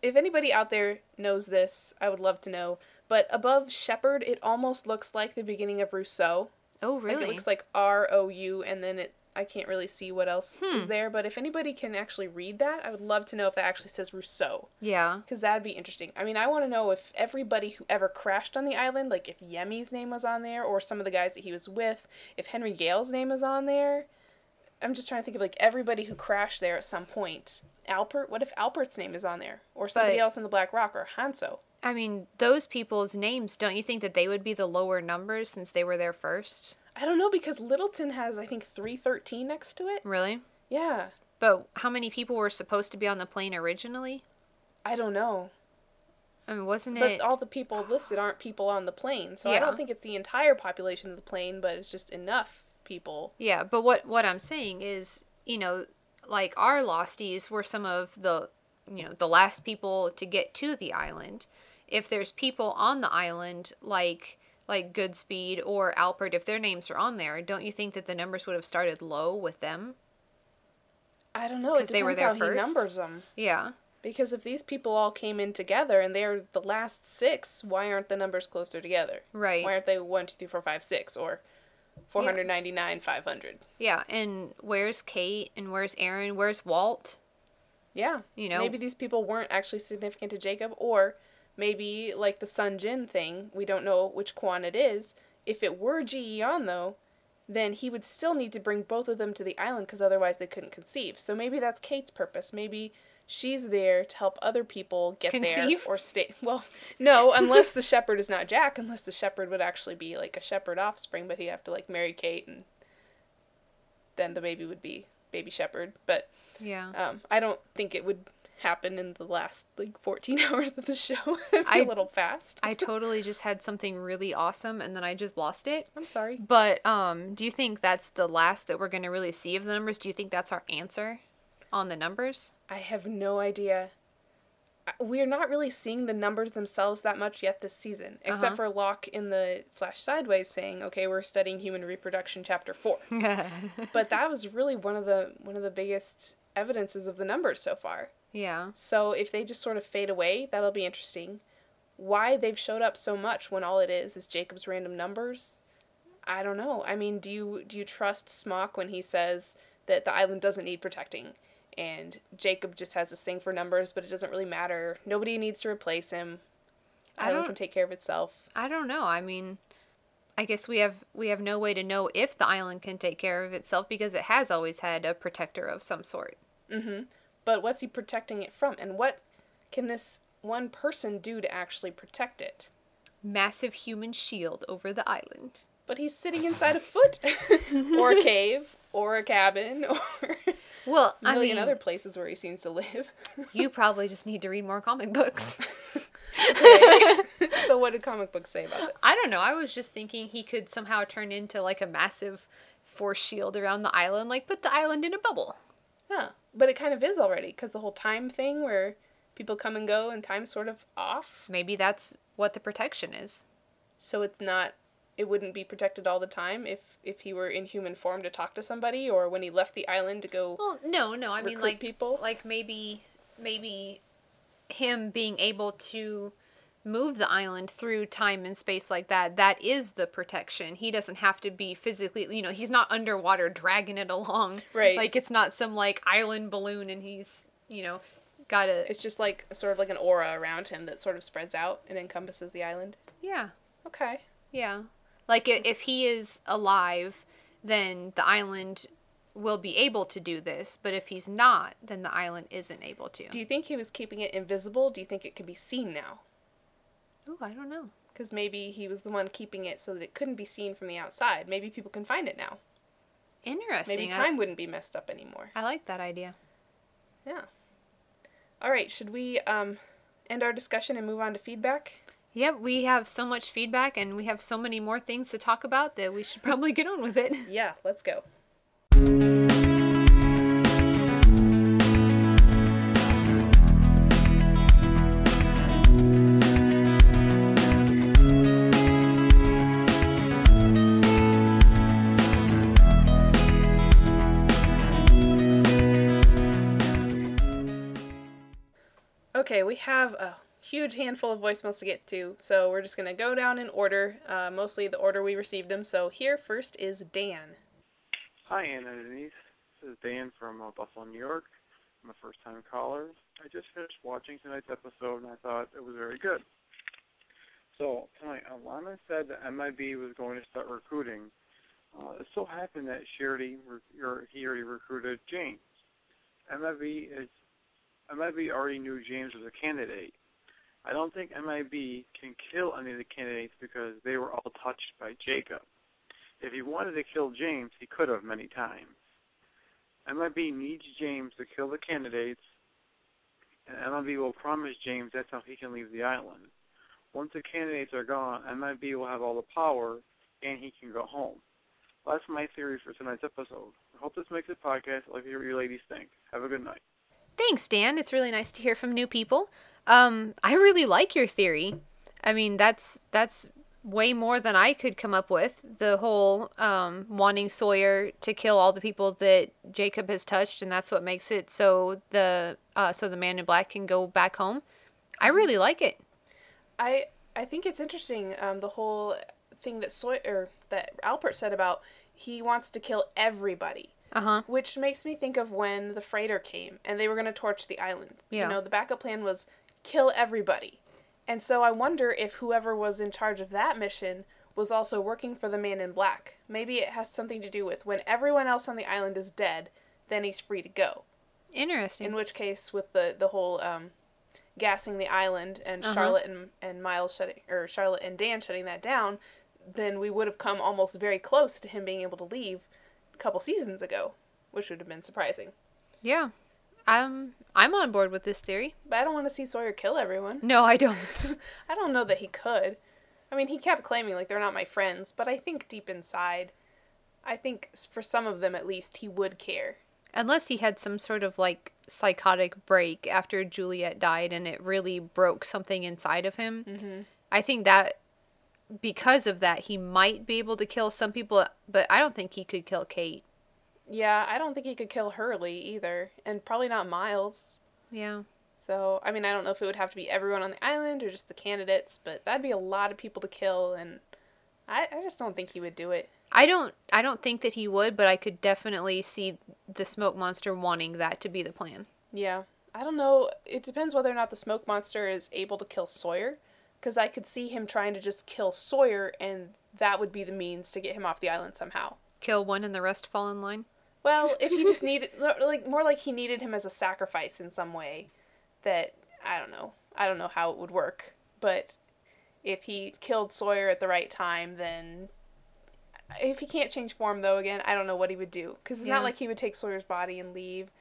Speaker 1: if anybody out there knows this, I would love to know. But above Shephard, it almost looks like the beginning of Rousseau.
Speaker 2: Oh,
Speaker 1: Like
Speaker 2: really?
Speaker 1: it looks like R O U and then it I can't really see what else
Speaker 2: Hmm.
Speaker 1: is there, but if anybody can actually read that, I would love to know if that actually says Rousseau.
Speaker 2: yeah.
Speaker 1: Because that'd be interesting. I mean, I want to know if everybody who ever crashed on the island, like if Yemi's name was on there, or some of the guys that he was with, if Henry Gale's name was on there. I'm just trying to think of like everybody who crashed there at some point. Alpert, what if Alpert's name is on there? Or somebody
Speaker 2: But-
Speaker 1: else in the Black Rock, or Hanso?
Speaker 2: I mean, those people's names, don't you think that they would be the lower numbers since they were there first?
Speaker 1: I don't know because Littleton has, I think, 313 next to it.
Speaker 2: Really?
Speaker 1: Yeah.
Speaker 2: But how many people were supposed to be on the plane originally?
Speaker 1: I don't know.
Speaker 2: I mean, wasn't
Speaker 1: But
Speaker 2: it?
Speaker 1: But all the people listed aren't people on the plane. So I don't think it's the entire population of the plane, but it's just enough people.
Speaker 2: Yeah, but what what I'm saying is, you know, like our losties were some of the, you know, the last people to get to the island. If there's people on the island like like Goodspeed or Alpert, if their names are on there, don't you think that the numbers would have started low with them?
Speaker 1: I don't know. It
Speaker 2: 'Cause they were there
Speaker 1: how he
Speaker 2: first?
Speaker 1: numbers them.
Speaker 2: Yeah.
Speaker 1: Because if these people all came in together and they're the last six, why aren't the numbers closer together?
Speaker 2: Right.
Speaker 1: Why aren't they one, two, three, four, five, six, or four hundred ninety nine, five hundred?
Speaker 2: Yeah, and where's Kate and where's Aaron? Where's Walt?
Speaker 1: Yeah.
Speaker 2: You know?
Speaker 1: Maybe these people weren't actually significant to Jacob, or maybe like the Sun Jin thing, we don't know which Kwon it is. If it were Ji Yeon though, then he would still need to bring both of them to the island because otherwise they couldn't conceive. So maybe that's Kate's purpose. Maybe she's there to help other people get
Speaker 2: Conceive?
Speaker 1: there or stay. Well, no, unless the shepherd is not Jack, unless the shepherd would actually be like a shepherd offspring, but he'd have to like marry Kate and then the baby would be baby shepherd. But
Speaker 2: Yeah.
Speaker 1: um, I don't think it would happen in the last like 14 hours of the show.
Speaker 2: I-
Speaker 1: a little fast.
Speaker 2: I totally just had something really awesome and then I just lost it.
Speaker 1: I'm sorry.
Speaker 2: But um, do you think that's the last that we're going to really see of the numbers? Do you think that's our answer on the numbers?
Speaker 1: I have no idea. We're not really seeing the numbers themselves that much yet this season, except
Speaker 2: Uh-huh.
Speaker 1: for Locke in the Flash Sideways saying, "Okay, we're studying human reproduction, chapter 4. but that was really one of the one of the biggest evidences of the numbers so far.
Speaker 2: Yeah.
Speaker 1: So if they just sort of fade away, that'll be interesting. Why they've showed up so much when all it is is Jacob's random numbers, I don't know. I mean, do you do you trust Smock when he says that the island doesn't need protecting, and Jacob just has this thing for numbers, but it doesn't really matter. Nobody needs to replace him.
Speaker 2: I
Speaker 1: Island
Speaker 2: don't-
Speaker 1: can take care of itself.
Speaker 2: I don't know. I mean, I guess we have we have no way to know if the island can take care of itself because it has always had a protector of some sort.
Speaker 1: Mm-hmm. But what's he protecting it from, and what can this one person do to actually protect it?
Speaker 2: Massive human shield over the island.
Speaker 1: But he's sitting inside a foot, or a cave, or a cabin, or
Speaker 2: Well,
Speaker 1: a
Speaker 2: I
Speaker 1: million
Speaker 2: mean,
Speaker 1: other places where he seems to live.
Speaker 2: you probably just need to read more comic books.
Speaker 1: Okay. so what did comic books say about this?
Speaker 2: I don't know. I was just thinking he could somehow turn into like a massive force shield around the island, like put the island in a bubble.
Speaker 1: Huh. But it kind of is already, because the whole time thing where people come and go and time's sort of off.
Speaker 2: Maybe that's what the protection is.
Speaker 1: So it's not it wouldn't be protected all the time if if he were in human form to talk to somebody or when he left the island to go
Speaker 2: Well, no, no. I mean, like
Speaker 1: people.
Speaker 2: like maybe maybe him being able to move the island through time and space like that that is the protection he doesn't have to be physically you know he's not underwater dragging it along
Speaker 1: Right.
Speaker 2: like it's not some like island balloon and he's you know gotta
Speaker 1: It's just like sort of like an aura around him that sort of spreads out and encompasses the island.
Speaker 2: yeah
Speaker 1: Okay.
Speaker 2: yeah like if he is alive then the island will be able to do this but if he's not then the island isn't able to
Speaker 1: Do you think he was keeping it invisible? Do you think it could be seen now?
Speaker 2: I don't know
Speaker 1: Because maybe he was the one keeping it so that it couldn't be seen from the outside. Maybe people can find it now.
Speaker 2: interesting
Speaker 1: Maybe
Speaker 2: I-
Speaker 1: time wouldn't be messed up anymore.
Speaker 2: I like that idea.
Speaker 1: Yeah. All right. Should we um, end our discussion and move on to feedback?
Speaker 2: Yep, we have so much feedback and we have so many more things to talk about that we should probably get on with it.
Speaker 1: Yeah, let's go. We have a huge handful of voicemails to get to, so we're just going to go down in order, uh, mostly the order we received them. So here first is Dan.
Speaker 3: Hi, Anna and Denise. This is Dan from uh, Buffalo, New York. I'm a first time caller. I just finished watching tonight's episode and I thought it was very good. So, tonight, Ilana said that MIB was going to start recruiting. Uh, it so happened that she already, re- he already recruited James. MIB is MIB already knew James was a candidate. I don't think MIB can kill any of the candidates because they were all touched by Jacob. If he wanted to kill James, he could have many times. MIB needs James to kill the candidates, and MIB will promise James that's how he can leave the island. Once the candidates are gone, MIB will have all the power, and he can go home. That's my theory for tonight's episode. I hope this makes a podcast. I'd like to hear what you ladies think. Have a good night.
Speaker 2: Thanks, Dan. It's really nice to hear from new people. Um, I really like your theory. I mean, that's that's way more than I could come up with. The whole um, wanting Sawyer to kill all the people that Jacob has touched, and that's what makes it so the uh, so the man in black can go back home. I really like it.
Speaker 1: I I think it's interesting um, the whole thing that Sawyer that Alpert said about he wants to kill everybody.
Speaker 2: Uh-huh.
Speaker 1: Which makes me think of when the freighter came and they were going to torch the island.
Speaker 2: Yeah.
Speaker 1: You know, the backup plan was kill everybody. And so I wonder if whoever was in charge of that mission was also working for the man in black. Maybe it has something to do with when everyone else on the island is dead, then he's free to go.
Speaker 2: Interesting.
Speaker 1: In which case, with the the whole um, gassing the island and
Speaker 2: Uh-huh.
Speaker 1: Charlotte and, and Miles shutting or Charlotte and Dan shutting that down, then we would have come almost very close to him being able to leave couple seasons ago, which would have been surprising.
Speaker 2: yeah. I'm I'm on board with this theory.
Speaker 1: But I don't want to see Sawyer kill everyone.
Speaker 2: No, I don't.
Speaker 1: I don't know that he could. I mean, he kept claiming like they're not my friends, but I think deep inside, I think for some of them at least, he would care.
Speaker 2: Unless he had some sort of like psychotic break after Juliet died and it really broke something inside of him.
Speaker 1: Mm-hmm.
Speaker 2: I think that because of that, he might be able to kill some people, but I don't think he could kill Kate.
Speaker 1: Yeah, I don't think he could kill Hurley either, and probably not Miles.
Speaker 2: Yeah.
Speaker 1: So, I mean, I don't know if it would have to be everyone on the island or just the candidates, but that'd be a lot of people to kill, and I, I just don't think he would do it.
Speaker 2: I don't I don't think that he would, but I could definitely see the smoke monster wanting that to be the plan.
Speaker 1: Yeah. I don't know. It depends whether or not the smoke monster is able to kill Sawyer, because I could see him trying to just kill Sawyer, and that would be the means to get him off the island somehow.
Speaker 2: Kill one and the rest fall in line.
Speaker 1: Well, if he just needed, like, more like he needed him as a sacrifice in some way, that, I don't know. I don't know how it would work. But if he killed Sawyer at the right time, then. Uh, if he can't change form, though, again, I don't know what he would do. Because it's
Speaker 2: Yeah.
Speaker 1: not like he would take Sawyer's body and leave.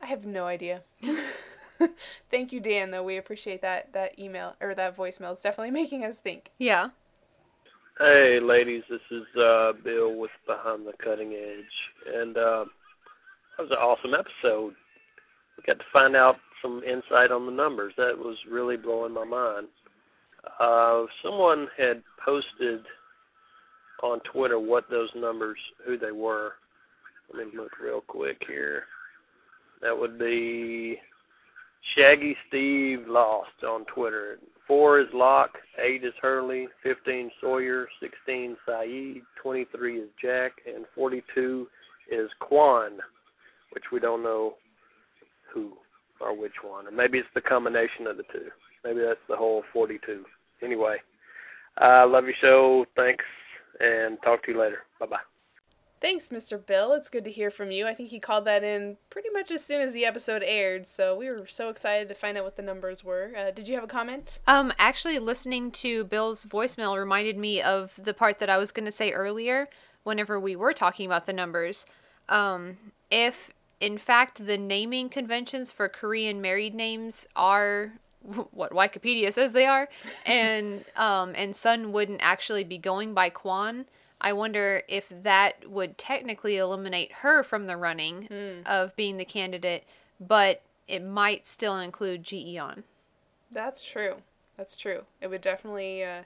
Speaker 1: I have no idea. Thank you, Dan, though. We appreciate that, that email, or that voicemail. It's definitely making us think.
Speaker 2: Yeah.
Speaker 4: Hey, ladies, this is uh, Bill with Behind the Cutting Edge, and uh, that was an awesome episode. We got to find out some insight on the numbers. That was really blowing my mind. Uh, someone had posted on Twitter what those numbers, who they were. Let me look real quick here. That would be Shaggy Steve Lost on Twitter. Four is Locke, eight is Hurley, fifteen Sawyer, sixteen Sayid, twenty-three is Jack, and forty-two is Kwon, which we don't know who or which one, or maybe it's the combination of the two. Maybe that's the whole forty-two. Anyway, I love your show. Thanks, and talk to you later. Bye bye.
Speaker 1: Thanks, Mr. Bill. It's good to hear from you. I think he called that in pretty much as soon as the episode aired, so we were so excited to find out what the numbers were. Uh, did you have a comment?
Speaker 2: Um, actually, listening to Bill's voicemail reminded me of the part that I was going to say earlier whenever we were talking about the numbers. Um, if, in fact, the naming conventions for Korean married names are what Wikipedia says they are, and um, and Sun wouldn't actually be going by Kwon. I wonder if that would technically eliminate her from the running of being the candidate, but it might still include Ji Yeon.
Speaker 1: That's true. That's true. It would definitely, uh,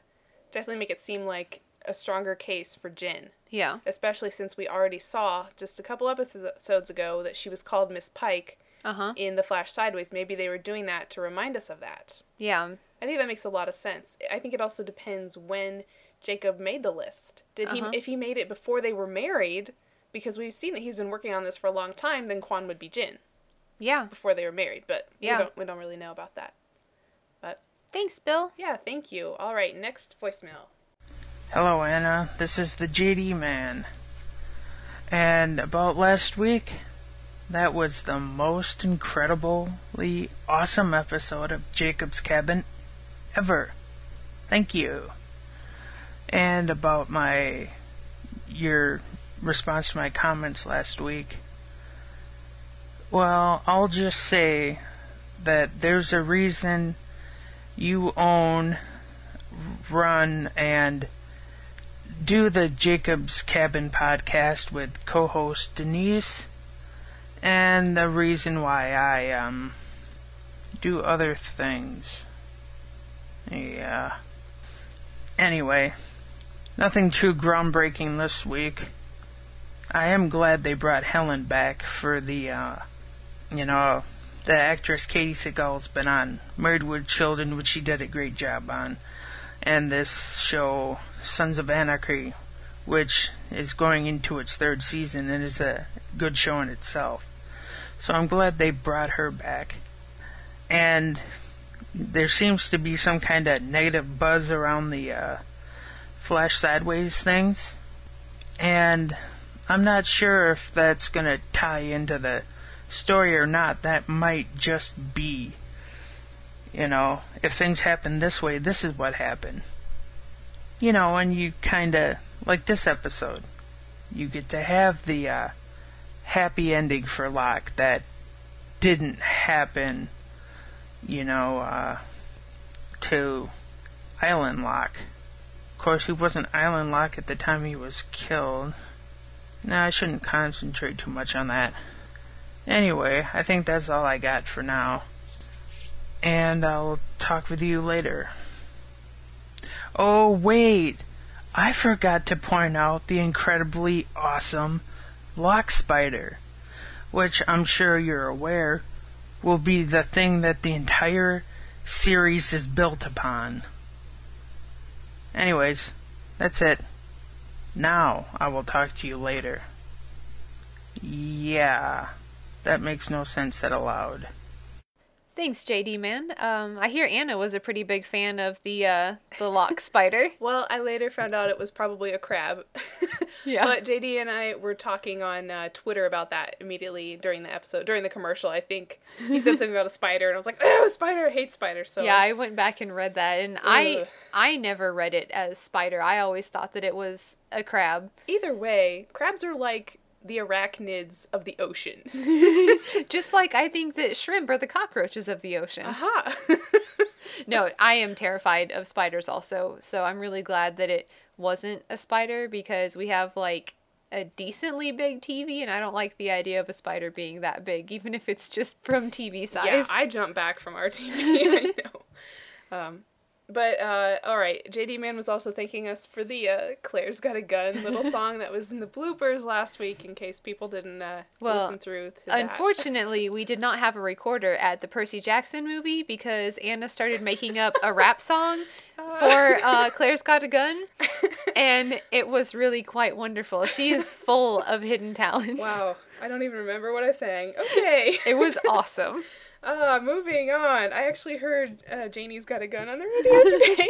Speaker 1: definitely make it seem like a stronger case for Jin,
Speaker 2: Yeah.
Speaker 1: especially since we already saw just a couple episodes ago that she was called Miss Paik
Speaker 2: Uh huh.
Speaker 1: in the Flash Sideways. Maybe they were doing that to remind us of that.
Speaker 2: Yeah.
Speaker 1: I think that makes a lot of sense. I think it also depends when Jacob made the list. Did
Speaker 2: Uh-huh.
Speaker 1: he if he made it before they were married? Because we've seen that he's been working on this for a long time. Then Kwon would be Jin
Speaker 2: Yeah.
Speaker 1: before they were married, but
Speaker 2: Yeah.
Speaker 1: we don't we don't really know about that. But
Speaker 2: Thanks, Bill.
Speaker 1: yeah, thank you. All right, next voicemail.
Speaker 5: Hello, Anna. This is the JD man. And about last week, that was the most incredibly awesome episode of Jacob's Cabin ever. Thank you. And about my your response to my comments last week. Well, I'll just say that there's a reason you own, run, and do the Jacob's Cabin podcast with co-host Denise, and the reason why I um do other things. Yeah. Anyway, nothing too groundbreaking this week. I am glad they brought Helen back for the, uh, you know, the actress Katey Sagal's been on Married with Children, which she did a great job on, and this show Sons of Anarchy, which is going into its third season and is a good show in itself. So I'm glad they brought her back. And there seems to be some kind of negative buzz around the uh, Flash Sideways things. And I'm not sure if that's going to tie into the story or not. That might just be, you know, if things happen this way, this is what happened you know, and you kind of like this episode, you get to have the uh, happy ending for Locke that didn't happen, you know, uh, to Island Locke. Course, he wasn't Island Locke at the time he was killed. Now, I shouldn't concentrate too much on that. Anyway, I think that's all I got for now. And I'll talk with you later. Oh, wait! I forgot to point out the incredibly awesome Lock Spider, which I'm sure you're aware will be the thing that the entire series is built upon. Anyways, that's it. Now I will talk to you later. Yeah, that makes no sense said aloud.
Speaker 2: Thanks, JD man. Um, I hear Anna was a pretty big fan of the uh, the lock spider.
Speaker 1: Well, I later found out it was probably a crab.
Speaker 2: Yeah.
Speaker 1: But JD and I were talking on uh, Twitter about that immediately during the episode, during the commercial. I think he said something about a spider, and I was like, "Oh, a spider! I hate spiders." So
Speaker 2: yeah, I went back and read that, and I I never read it as spider. I always thought that it was a crab.
Speaker 1: either way, crabs are like the arachnids of the ocean.
Speaker 2: Just like I think that shrimp are the cockroaches of the ocean.
Speaker 1: Aha!
Speaker 2: No, I am terrified of spiders also. So I'm really glad that it wasn't a spider because we have like a decently big TV and I don't like the idea of a spider being that big, even if it's just from TV size.
Speaker 1: Yeah, I jump back from our TV. I know. Um, but uh, all right, JD Man was also thanking us for the uh, "Claire's Got a Gun" little song that was in the bloopers last week. In case people didn't uh,
Speaker 2: Well,
Speaker 1: listen through.
Speaker 2: Unfortunately, we did not have a recorder at the Percy Jackson movie because Anna started making up a rap song for uh, Claire's Got a Gun, and it was really quite wonderful. She is full of hidden talents.
Speaker 1: wow, I don't even remember what I sang. Okay.
Speaker 2: It was awesome.
Speaker 1: Ah, moving on. I actually heard uh, Janie's got a gun on the radio today.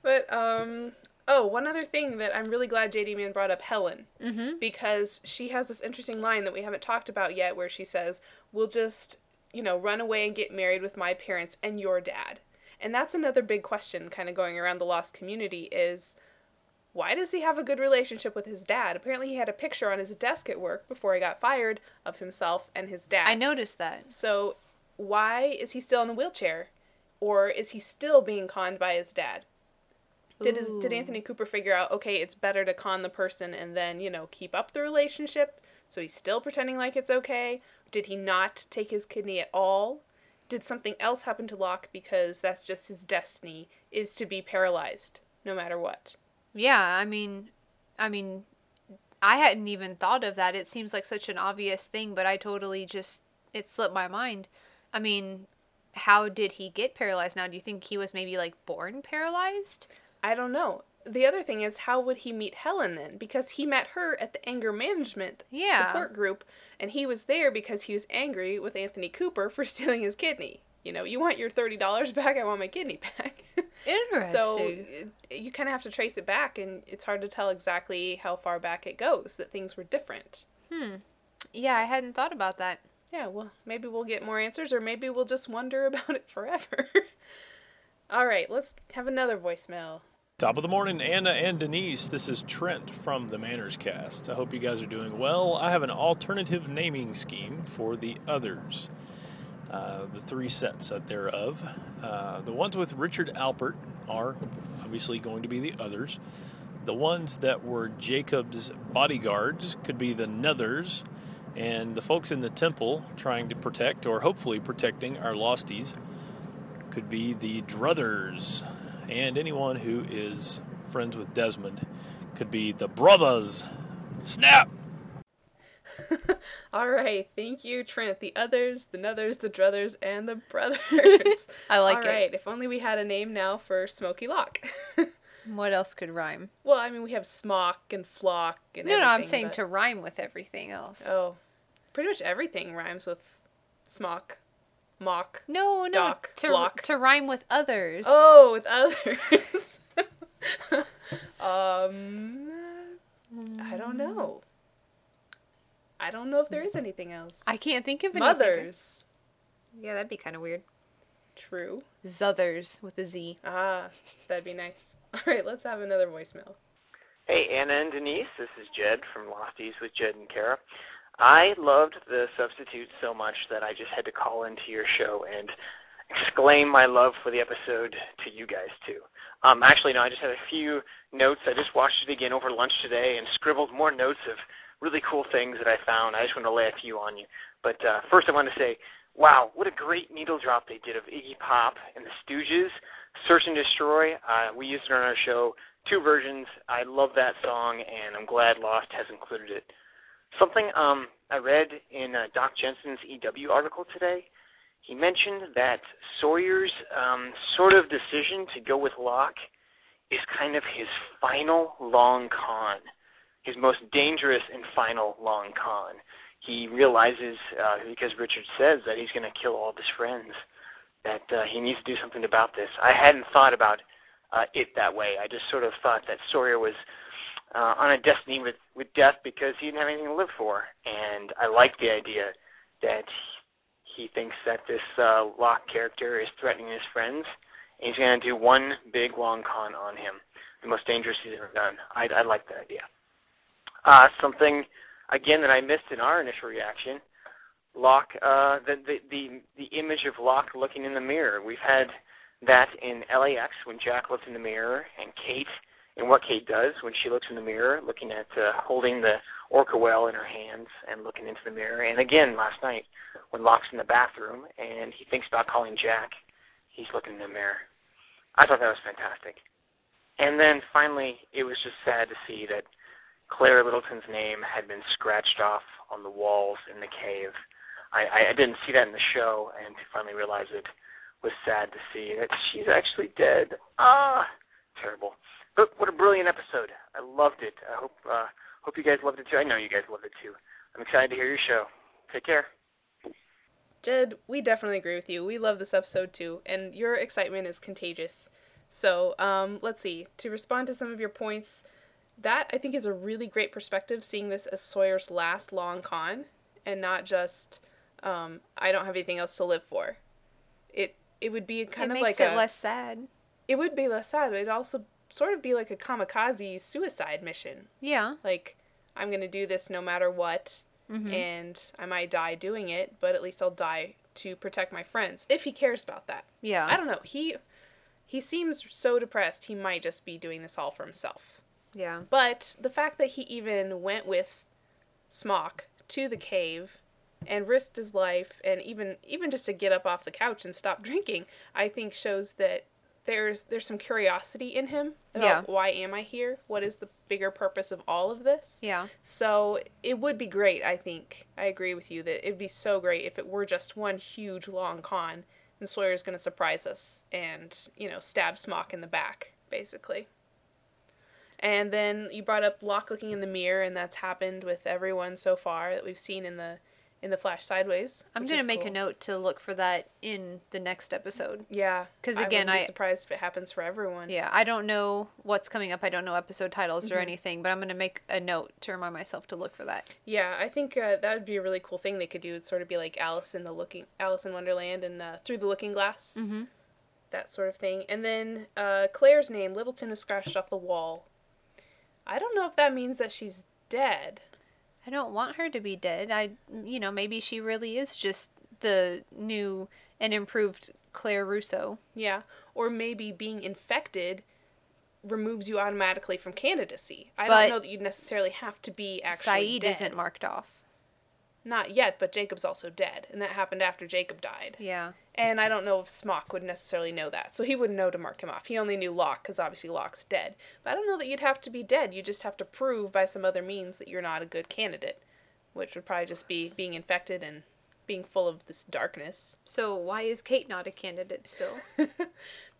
Speaker 1: but um, oh, one other thing that I'm really glad JD Man brought up Helen
Speaker 2: hmm
Speaker 1: because she has this interesting line that we haven't talked about yet, where she says, "We'll just, you know, run away and get married with my parents and your dad." And that's another big question, kind of going around the lost community is. Why does he have a good relationship with his dad? Apparently, he had a picture on his desk at work before he got fired of himself and his dad.
Speaker 2: I noticed that.
Speaker 1: So, why is he still in the wheelchair? or is he still being conned by his dad? Did his, did Anthony Cooper figure out okay, it's better to con the person and then, you know, keep up the relationship so he's still pretending like it's okay? Did he not take his kidney at all? Did something else happen to Locke because that's just his destiny is to be paralyzed no matter what?
Speaker 2: Yeah, I mean, I mean, I hadn't even thought of that. It seems like such an obvious thing, but I totally just it slipped my mind. I mean, how did he get paralyzed now? Do you think he was maybe like born paralyzed?
Speaker 1: I don't know. The other thing is, how would he meet Helen then? Because he met her at the anger management
Speaker 2: Yeah.
Speaker 1: support group, and he was there because he was angry with Anthony Cooper for stealing his kidney. You know, you want your thirty dollars back. I want my kidney back. Interesting. so it, you kind of have to trace it back, and it's hard to tell exactly how far back it goes that things were different. Hmm.
Speaker 2: Yeah, I hadn't thought about that.
Speaker 1: Yeah, well, maybe we'll get more answers, or maybe we'll just wonder about it forever. All right, let's have another voicemail.
Speaker 6: Top of the morning, Anna and Denise. This is Trent from the Manners Cast. I hope you guys are doing well. I have an alternative naming scheme for the others. Uh, the three sets that thereof. Uh, the ones with Richard Alpert are obviously going to be the others. The ones that were Jacob's bodyguards could be the Nethers, And the folks in the temple trying to protect, or hopefully protecting, our losties could be the Druthers, and anyone who is friends with Desmond could be the Brothers. Snap!
Speaker 1: All right, thank you, Trent. The others, the Nothers, the Druthers, and the Brothers.
Speaker 2: I like
Speaker 1: All
Speaker 2: it.
Speaker 1: right, if only we had a name now for Smoky Lock.
Speaker 2: What else could rhyme?
Speaker 1: well, I mean, we have Smock and Flock and
Speaker 2: No, no, I'm saying
Speaker 1: but-
Speaker 2: to rhyme with everything else.
Speaker 1: Oh, pretty much everything rhymes with Smock, Mock.
Speaker 2: no, no,
Speaker 1: Doc,
Speaker 2: to
Speaker 1: block.
Speaker 2: to rhyme with others.
Speaker 1: Oh, with others. um, I don't know. I don't know if there is anything else.
Speaker 2: I can't think of anything.
Speaker 1: Mothers.
Speaker 2: Yeah, that'd be kind of weird.
Speaker 1: True.
Speaker 2: Zothers with a Z.
Speaker 1: Ah, that'd be nice. All right, let's have another voicemail.
Speaker 7: Hey, Anna and Denise. This is Jed from Losties with Jed and Kara. I loved the substitute so much that I just had to call into your show and exclaim my love for the episode to you guys too. Um, actually, no, I just had a few notes. I just watched it again over lunch today and scribbled more notes of really cool things that I found. I just want to lay a few on you. But uh, first, I want to say, wow, what a great needle drop they did of Iggy Pop and the Stooges, "Search and Destroy." Uh, we used it on our show, two versions. I love that song, and I'm glad Lost has included it. Something um, I read in uh, Doc Jensen's EW article today. He mentioned that Sawyer's um, sort of decision to go with Locke is kind of his final long con, his most dangerous and final long con. He realizes, uh, because Richard says that he's going to kill all of his friends, that uh, he needs to do something about this. I hadn't thought about uh, it that way. I just sort of thought that Sawyer was uh, on a destiny with, with death because he didn't have anything to live for. And I like the idea that he thinks that this uh, Locke character is threatening his friends, and he's going to do one big long con on him, the most dangerous he's ever done. I, I like that idea. Uh, something again that I missed in our initial reaction. Locke, uh, the, the the the image of Locke looking in the mirror. We've had that in LAX when Jack looked in the mirror, and Kate and what Kate does when she looks in the mirror, looking at uh, holding the orca whale in her hands and looking into the mirror. And again last night when Locke's in the bathroom and he thinks about calling Jack, he's looking in the mirror. I thought that was fantastic. And then finally, it was just sad to see that Claire Littleton's name had been scratched off on the walls in the cave. I, I didn't see that in the show, and to finally realize it was sad to see that she's actually dead. Ah, terrible. But what a brilliant episode! I loved it. I hope uh, hope you guys loved it too. I know you guys loved it too. I'm excited to hear your show. Take care.
Speaker 1: Jed, we definitely agree with you. We love this episode too, and your excitement is contagious. So, um, let's see. To respond to some of your points, that I think is a really great perspective, seeing this as Sawyer's last long con, and not just um, I don't have anything else to live for. It it would be kind
Speaker 2: it
Speaker 1: of
Speaker 2: makes
Speaker 1: like
Speaker 2: it
Speaker 1: a
Speaker 2: less sad.
Speaker 1: it would be less sad, but it'd also sort of be like a kamikaze suicide mission.
Speaker 2: Yeah.
Speaker 1: Like I'm gonna do this no matter what,
Speaker 2: Mhm.
Speaker 1: and I might die doing it, but at least I'll die to protect my friends if he cares about that.
Speaker 2: Yeah.
Speaker 1: I don't know. He he seems so depressed. He might just be doing this all for himself.
Speaker 2: Yeah.
Speaker 1: But the fact that he even went with Smock to the cave and risked his life and even even just to get up off the couch and stop drinking, I think shows that there's there's some curiosity in him about
Speaker 2: Yeah.
Speaker 1: why am I here? What is the bigger purpose of all of this?
Speaker 2: Yeah.
Speaker 1: So it would be great, I think. I agree with you that it'd be so great if it were just one huge long con and Sawyer's going to surprise us and, you know, stab Smock in the back, basically. And then you brought up Locke looking in the mirror, and that's happened with everyone so far that we've seen in the in the Flash Sideways.
Speaker 2: I'm gonna make a note to look for that in the next episode.
Speaker 1: Yeah, because
Speaker 2: again, I am
Speaker 1: surprised if it happens for everyone.
Speaker 2: Yeah, I don't know what's coming up. I don't know episode titles or
Speaker 1: Mhm.
Speaker 2: anything, but I'm gonna make a note to remind myself to look for that.
Speaker 1: Yeah, I think uh, that would be a really cool thing they could do. It'd sort of be like Alice in the looking Alice in Wonderland and uh, Through the Looking Glass,
Speaker 2: Mm-hmm.
Speaker 1: that sort of thing. And then uh, Claire's name, Littleton, is scratched off the wall. I don't know if that means that she's dead.
Speaker 2: I don't want her to be dead. I, you know, maybe she really is just the new and improved Claire Rousseau.
Speaker 1: Yeah, or maybe being infected removes you automatically from candidacy. I
Speaker 2: But
Speaker 1: don't know that you necessarily have to be actually
Speaker 2: Sayid
Speaker 1: dead.
Speaker 2: isn't marked off.
Speaker 1: Not yet, but Jacob's also dead, and that happened after Jacob died.
Speaker 2: Yeah.
Speaker 1: And I don't know if Smock would necessarily know that, so he wouldn't know to mark him off. He only knew Locke, because obviously Locke's dead. But I don't know that you'd have to be dead. You just have to prove by some other means that you're not a good candidate, which would probably just be being infected and being full of this darkness.
Speaker 2: So why is Kate not a candidate still?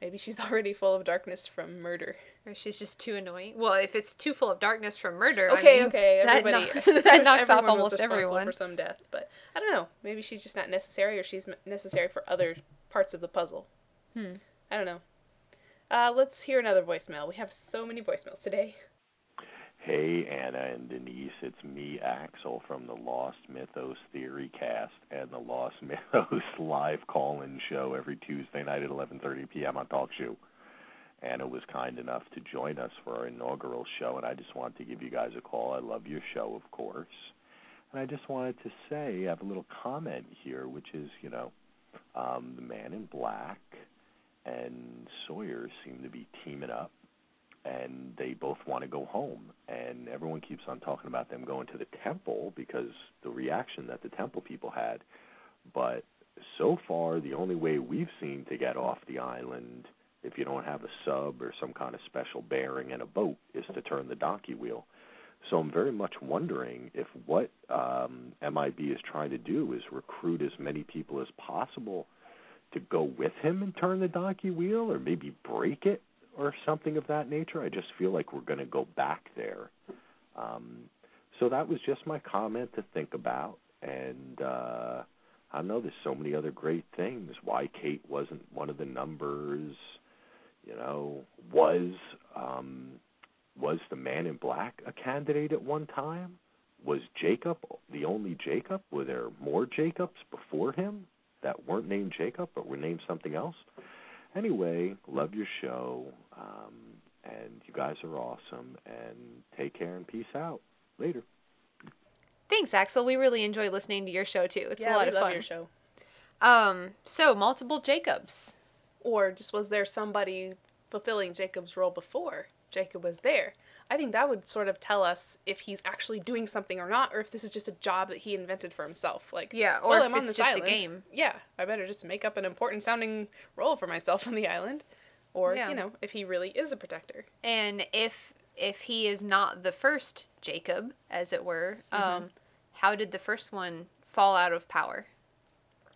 Speaker 1: Maybe she's already full of darkness from murder.
Speaker 2: or she's just too annoying? Well, if it's too full of darkness from murder, I
Speaker 1: Okay,
Speaker 2: mean,
Speaker 1: okay,
Speaker 2: that
Speaker 1: everybody.
Speaker 2: kno- that knocks off almost
Speaker 1: responsible
Speaker 2: everyone.
Speaker 1: for some death, but I don't know. Maybe she's just not necessary, or she's necessary for other parts of the puzzle.
Speaker 2: Hmm.
Speaker 1: I don't know. Uh, let's hear another voicemail. We have so many voicemails today.
Speaker 8: Hey, Anna and Denise, it's me, Axel, from the Lost Mythos Theory Cast and the Lost Mythos live call-in show every Tuesday night at 11:30 p.m. on TalkShoe. Anna was kind enough to join us for our inaugural show, and I just wanted to give you guys a call. I love your show, of course, and I just wanted to say I have a little comment here, which is, you know, um, the Man in Black and Sawyer seem to be teaming up and they both want to go home. And everyone keeps on talking about them going to the temple because the reaction that the temple people had. But so far, the only way we've seen to get off the island, if you don't have a sub or some kind of special bearing and a boat, is to turn the donkey wheel. So I'm very much wondering if what um, MIB is trying to do is recruit as many people as possible to go with him and turn the donkey wheel, or maybe break it or something of that nature. I just feel like we're going to go back there. Um, so that was just my comment to think about. And uh, I know, there's so many other great things. Why Kate wasn't one of the numbers, you know, was um, was the Man in Black a candidate at one time? Was Jacob the only Jacob? Were there more Jacobs before him that weren't named Jacob but were named something else? Anyway, love your show, um, and you guys are awesome. And take care and peace out. Later.
Speaker 2: Thanks, Axel. We really enjoy listening to your show too. It's
Speaker 1: yeah,
Speaker 2: a lot
Speaker 1: we
Speaker 2: of
Speaker 1: love
Speaker 2: fun.
Speaker 1: your show.
Speaker 2: Um, so multiple Jacobs.
Speaker 1: Or just was there somebody fulfilling Jacob's role before Jacob was there? I think that would sort of tell us if he's actually doing something or not, or if this is just a job that he invented for himself. Like,
Speaker 2: Yeah, or
Speaker 1: well,
Speaker 2: if
Speaker 1: I'm on
Speaker 2: it's
Speaker 1: this
Speaker 2: just a
Speaker 1: island.
Speaker 2: game.
Speaker 1: Yeah, I better just make up an important sounding role for myself on the island, or
Speaker 2: Yeah.
Speaker 1: you know, if he really is a protector.
Speaker 2: And if if he is not the first Jacob, as it were,
Speaker 1: Mm-hmm.
Speaker 2: um, how did the first one fall out of power?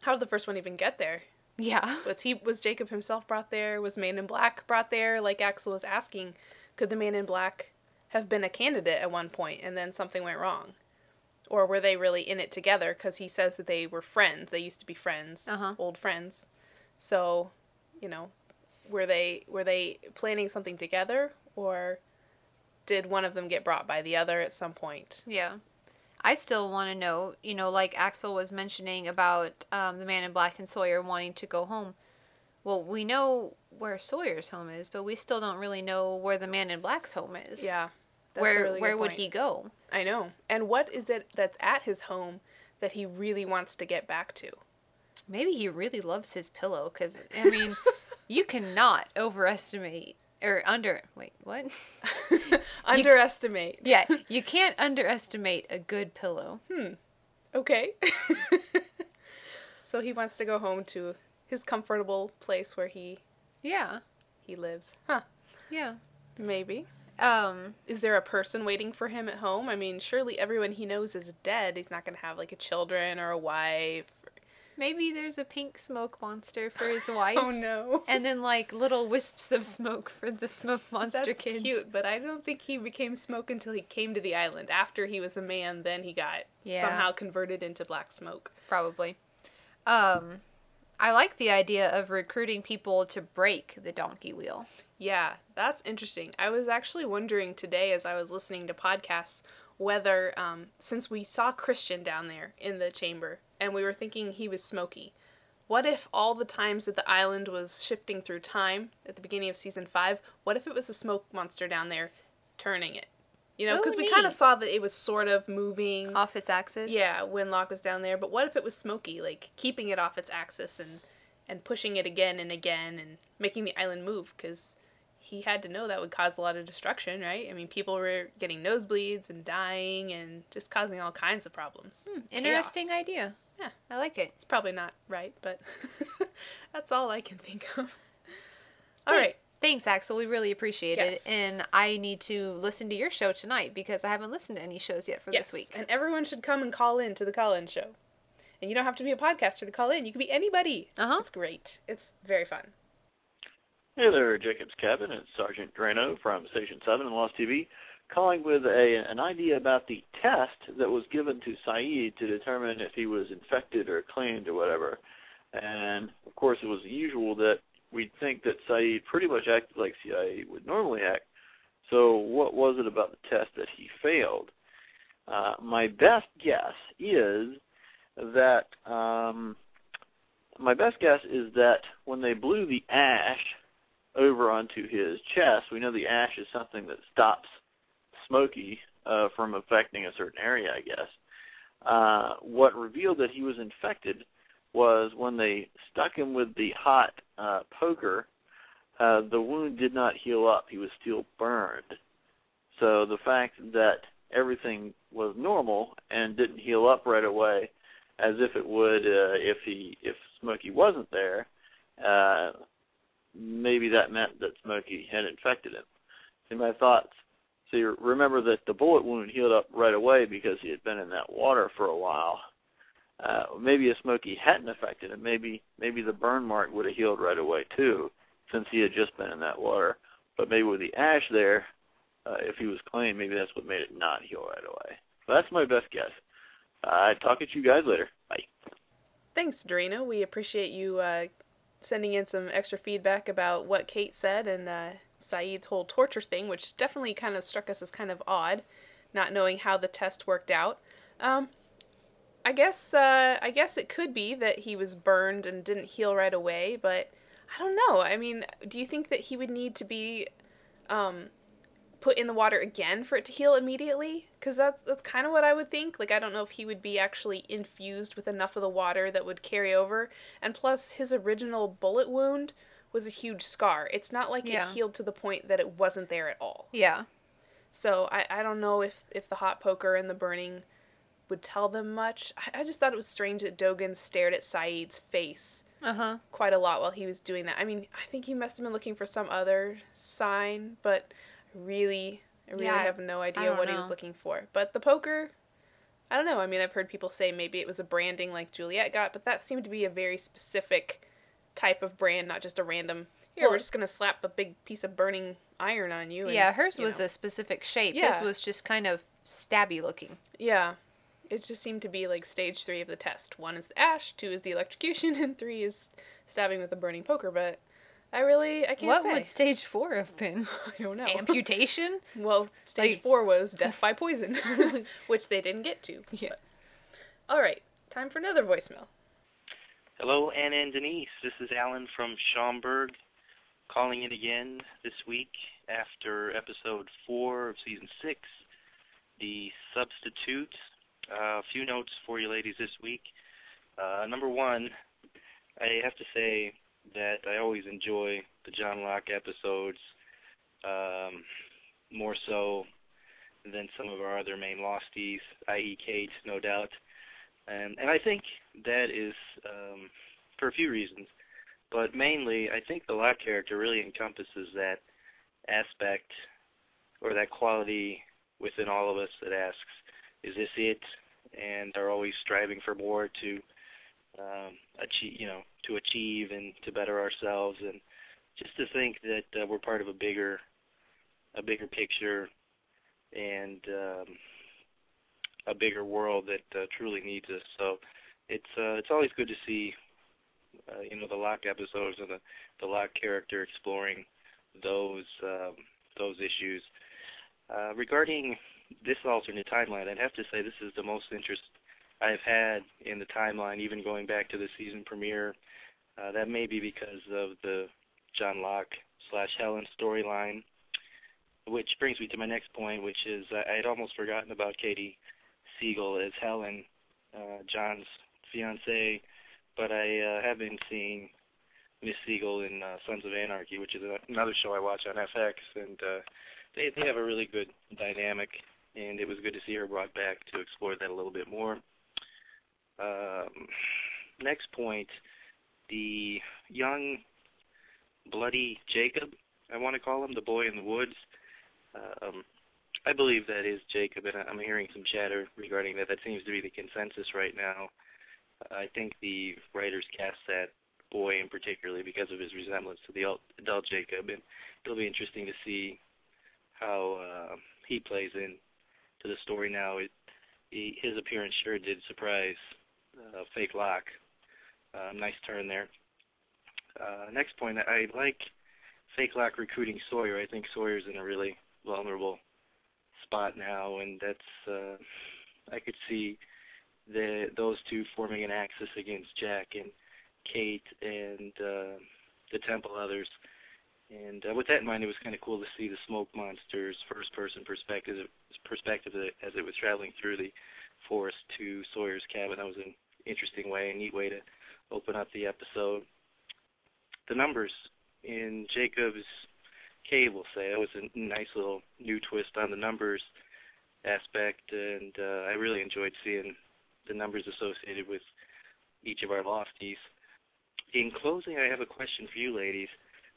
Speaker 1: How did the first one even get there?
Speaker 2: Yeah.
Speaker 1: Was he was Jacob himself brought there? Was Man in Black brought there? Like Axel was asking, could the Man in Black have been a candidate at one point and then something went wrong? Or were they really in it together? Because he says that they were friends. They used to be friends,
Speaker 2: Uh-huh.
Speaker 1: old friends. So, you know, were they were they planning something together, or did one of them get brought by the other at some point?
Speaker 2: Yeah. I still want to know, you know, like Axel was mentioning about um, the man in black and Sawyer wanting to go home. Well, we know where Sawyer's home is, but we still don't really know where the man in black's home is.
Speaker 1: Yeah. That's
Speaker 2: where
Speaker 1: really
Speaker 2: where would he go?
Speaker 1: I know. And what is it that's at his home that he really wants to get back to?
Speaker 2: Maybe he really loves his pillow because I mean, you cannot overestimate or under wait what?
Speaker 1: Underestimate.
Speaker 2: yeah, you can't underestimate a good pillow.
Speaker 1: Hmm. Okay. so he wants to go home to his comfortable place where he
Speaker 2: Yeah,
Speaker 1: he lives. Huh.
Speaker 2: yeah.
Speaker 1: Maybe.
Speaker 2: Um,
Speaker 1: Is there a person waiting for him at home? I mean, surely everyone he knows is dead. He's not going to have like a children or a wife.
Speaker 2: maybe there's a pink smoke monster for his wife.
Speaker 1: Oh no.
Speaker 2: And then like little wisps of smoke for the smoke monster
Speaker 1: That's
Speaker 2: kids.
Speaker 1: cute, but I don't think he became smoke until he came to the island. After he was a man, then he got
Speaker 2: Yeah.
Speaker 1: somehow converted into black smoke.
Speaker 2: Probably. Um, I like the idea of recruiting people to break the donkey wheel.
Speaker 1: Yeah, that's interesting. I was actually wondering today as I was listening to podcasts whether, um, since we saw Christian down there in the chamber and we were thinking he was smoky, what if all the times that the island was shifting through time at the beginning of season five, what if it was a smoke monster down there turning it? You know,
Speaker 2: Oh,
Speaker 1: because we kind of saw that it was sort of moving.
Speaker 2: Off its axis?
Speaker 1: Yeah, when Locke was down there. But what if it was smoky, like keeping it off its axis and and pushing it again and again and making the island move? Because he had to know that would cause a lot of destruction, right? I mean, people were getting nosebleeds and dying and just causing all kinds of problems.
Speaker 2: Interesting
Speaker 1: Chaos.
Speaker 2: idea.
Speaker 1: Yeah.
Speaker 2: I like it.
Speaker 1: It's probably not right, but that's all I can think of. All right.
Speaker 2: Thanks, Axel. We really appreciate
Speaker 1: Yes.
Speaker 2: it. And I need to listen to your show tonight because I haven't listened to any shows yet for
Speaker 1: yes,
Speaker 2: this week.
Speaker 1: and everyone should come and call in to the call-in show. And you don't have to be a podcaster to call in. You can be anybody.
Speaker 2: Uh-huh.
Speaker 1: It's great. It's very fun.
Speaker 9: Hey there, Jacob's Cabin. It's Sergeant Drano from Station 7 in Lost TV, calling with a an idea about the test that was given to Sayid to determine if he was infected or claimed or whatever. And, of course, it was usual that we'd think that Sayid pretty much acted like CIA would normally act. So what was it about the test that he failed? Uh, my best guess is that um, my best guess is that when they blew the ash over onto his chest, we know the ash is something that stops Smokey uh, from affecting a certain area, I guess. Uh, what revealed that he was infected was when they stuck him with the hot uh, poker, uh, the wound did not heal up. He was still burned. So the fact that everything was normal and didn't heal up right away, as if it would uh, if he if Smokey wasn't there, uh, maybe that meant that Smokey had infected him. See my thoughts. So you remember that the bullet wound healed up right away because he had been in that water for a while. Uh, maybe if Smokey hadn't affected him, maybe maybe the burn mark would have healed right away too, since he had just been in that water. But maybe with the ash there, uh, if he was clean, maybe that's what made it not heal right away. So that's my best guess. I uh, talk at you guys later. Bye.
Speaker 1: Thanks, Dorina. We appreciate you uh, sending in some extra feedback about what Kate said and uh, Sayid's whole torture thing, which definitely kind of struck us as kind of odd, not knowing how the test worked out. Um, I guess uh, I guess it could be that he was burned and didn't heal right away, but I don't know. I mean, do you think that he would need to be um, put in the water again for it to heal immediately? Because that, that's kind of what I would think. Like, I don't know if he would be actually infused with enough of the water that would carry over. And plus, his original bullet wound was a huge scar. It's not like
Speaker 2: Yeah.
Speaker 1: it healed to the point that it wasn't there at all.
Speaker 2: Yeah.
Speaker 1: So I, I don't know if, if the hot poker and the burning would tell them much. I, I just thought it was strange that Dogen stared at Sayid's face
Speaker 2: Uh huh.
Speaker 1: quite a lot while he was doing that. I mean, I think he must have been looking for some other sign, but really, I really
Speaker 2: Yeah,
Speaker 1: have no idea what he was looking for. But the poker, I don't know. I mean, I've heard people say maybe it was a branding like Juliet got, but that seemed to be a very specific type of brand, not just a random. Here,
Speaker 2: Well-
Speaker 1: we're just gonna slap a big piece of burning iron on you. and,
Speaker 2: Yeah, hers
Speaker 1: you
Speaker 2: was
Speaker 1: know.
Speaker 2: a specific shape.
Speaker 1: Yeah.
Speaker 2: His was just kind of stabby looking.
Speaker 1: Yeah. It just seemed to be like stage three of the test. One is the ash, two is the electrocution, and three is stabbing with a burning poker. But I really, I can't
Speaker 2: What
Speaker 1: say.
Speaker 2: would stage four have been?
Speaker 1: I don't know.
Speaker 2: Amputation?
Speaker 1: well, stage
Speaker 2: Like-
Speaker 1: four was death by poison, which they didn't get to.
Speaker 2: Yeah.
Speaker 1: All right, time for another voicemail.
Speaker 10: Hello, Anna and Denise. This is Alan from Schaumburg calling in again this week after episode four of season six, The Substitute. Uh, a few notes for you ladies this week. Uh, number one, I have to say that I always enjoy the John Locke episodes um, more so than some of our other main losties, i.e. Kate, no doubt. And and I think that is um, for a few reasons, but mainly I think the Locke character really encompasses that aspect or that quality within all of us that asks, is this it? And are always striving for more to um, achieve, you know, to achieve and to better ourselves, and just to think that uh, we're part of a bigger, a bigger picture, and um, a bigger world that uh, truly needs us. So it's uh, it's always good to see, uh, you know, the Locke episodes and the the Locke character exploring those um, those issues. Uh, regarding this alternate timeline, I'd have to say this is the most interest I've had in the timeline, even going back to the season premiere. Uh, that may be because of the John Locke slash Helen storyline, which brings me to my next point, which is I had almost forgotten about Katey Sagal as Helen, uh, John's fiance, but I uh, have been seeing Miss Siegel in uh, Sons of Anarchy, which is another show I watch on FX, and uh, they they have a really good dynamic, and it was good to see her brought back to explore that a little bit more. Um, next point, the young bloody Jacob, I want to call him, the boy in the woods. Um, I believe that is Jacob, and I'm hearing some chatter regarding that. That seems to be the consensus right now. I think the writers cast that boy in particularly because of his resemblance to the adult Jacob, and it'll be interesting to see how uh, he plays in to the story now. It, he, his appearance sure did surprise uh, Fake Locke. Uh, nice turn there. Uh, next point, I like Fake Locke recruiting Sawyer. I think Sawyer's in a really vulnerable spot now, and that's uh, I could see the those two forming an axis against Jack and Kate and uh, the Temple others. And uh, with that in mind, it was kind of cool to see the smoke monster's first-person perspective, perspective as it was traveling through the forest to Sawyer's cabin. That was an interesting way, a neat way to open up the episode. The numbers in Jacob's cave, we'll say, that was a nice little new twist on the numbers aspect, and uh, I really enjoyed seeing the numbers associated with each of our losties. In closing, I have a question for you, ladies.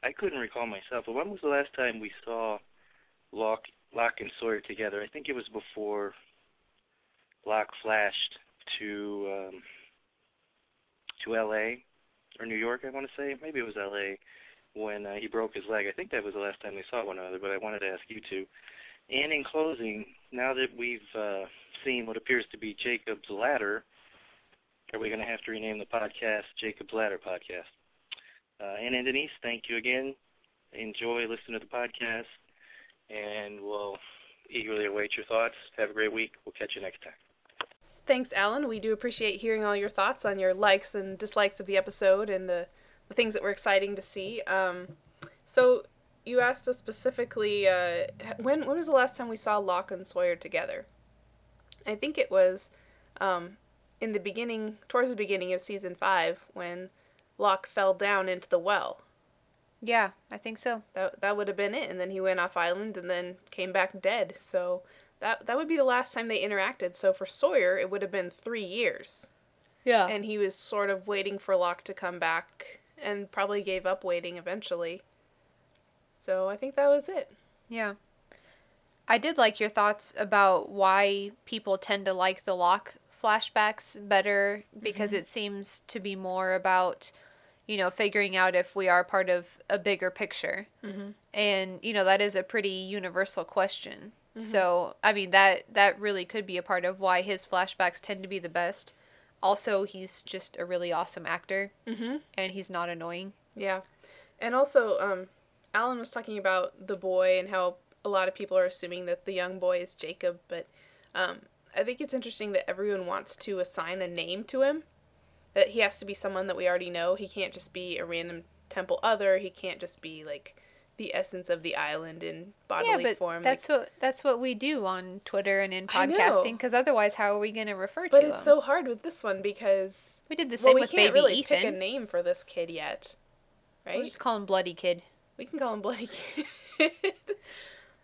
Speaker 10: I couldn't recall myself, but when was the last time we saw Locke, Locke and Sawyer together? I think it was before Locke flashed to um, to L.A. or New York. I want to say maybe it was L.A. when uh, he broke his leg. I think that was the last time we saw one another. But I wanted to ask you two. And in closing, now that we've uh, seen what appears to be Jacob's Ladder, are we going to have to rename the podcast Jacob's Ladder Podcast? Uh, and Denise, thank you again. Enjoy listening to the podcast, and we'll eagerly await your thoughts. Have a great week. We'll catch you next time.
Speaker 1: Thanks, Alan. We do appreciate hearing all your thoughts on your likes and dislikes of the episode and the, the things that were exciting to see. Um, so, you asked us specifically uh, when when was the last time we saw Locke and Sawyer together? I think it was um, in the beginning, towards the beginning of season five, when Locke fell down into the well.
Speaker 2: Yeah, I think so.
Speaker 1: That that would have been it, and then he went off island and then came back dead. So that that would be the last time they interacted. So for Sawyer, it would have been three years.
Speaker 2: Yeah.
Speaker 1: And he was sort of waiting for Locke to come back, and probably gave up waiting eventually. So I think that was it.
Speaker 2: Yeah. I did like your thoughts about why people tend to like the Locke flashbacks better because
Speaker 1: Mhm.
Speaker 2: it seems to be more about you know figuring out if we are part of a bigger picture
Speaker 1: Mhm.
Speaker 2: and you know that is a pretty universal question
Speaker 1: Mhm.
Speaker 2: so i mean that that really could be a part of why his flashbacks tend to be the best also he's just a really awesome actor
Speaker 1: Mhm.
Speaker 2: and he's not annoying
Speaker 1: Yeah. And also, um, Alan was talking about the boy and how a lot of people are assuming that the young boy is Jacob, but um, I think it's interesting that everyone wants to assign a name to him. That he has to be someone that we already know. He can't just be a random temple other. He can't just be like the essence of the island in bodily
Speaker 2: yeah, but
Speaker 1: form.
Speaker 2: that's what that's what we do on Twitter and in podcasting. Because otherwise, how are we going to refer
Speaker 1: but
Speaker 2: to But
Speaker 1: it's
Speaker 2: them?
Speaker 1: so hard with this one because
Speaker 2: we did the same
Speaker 1: well,
Speaker 2: same
Speaker 1: we can't
Speaker 2: baby
Speaker 1: really
Speaker 2: Ethan.
Speaker 1: pick a name for this kid yet, right?
Speaker 2: We'll just call him Bloody Kid.
Speaker 1: We can call him Bloody Kid.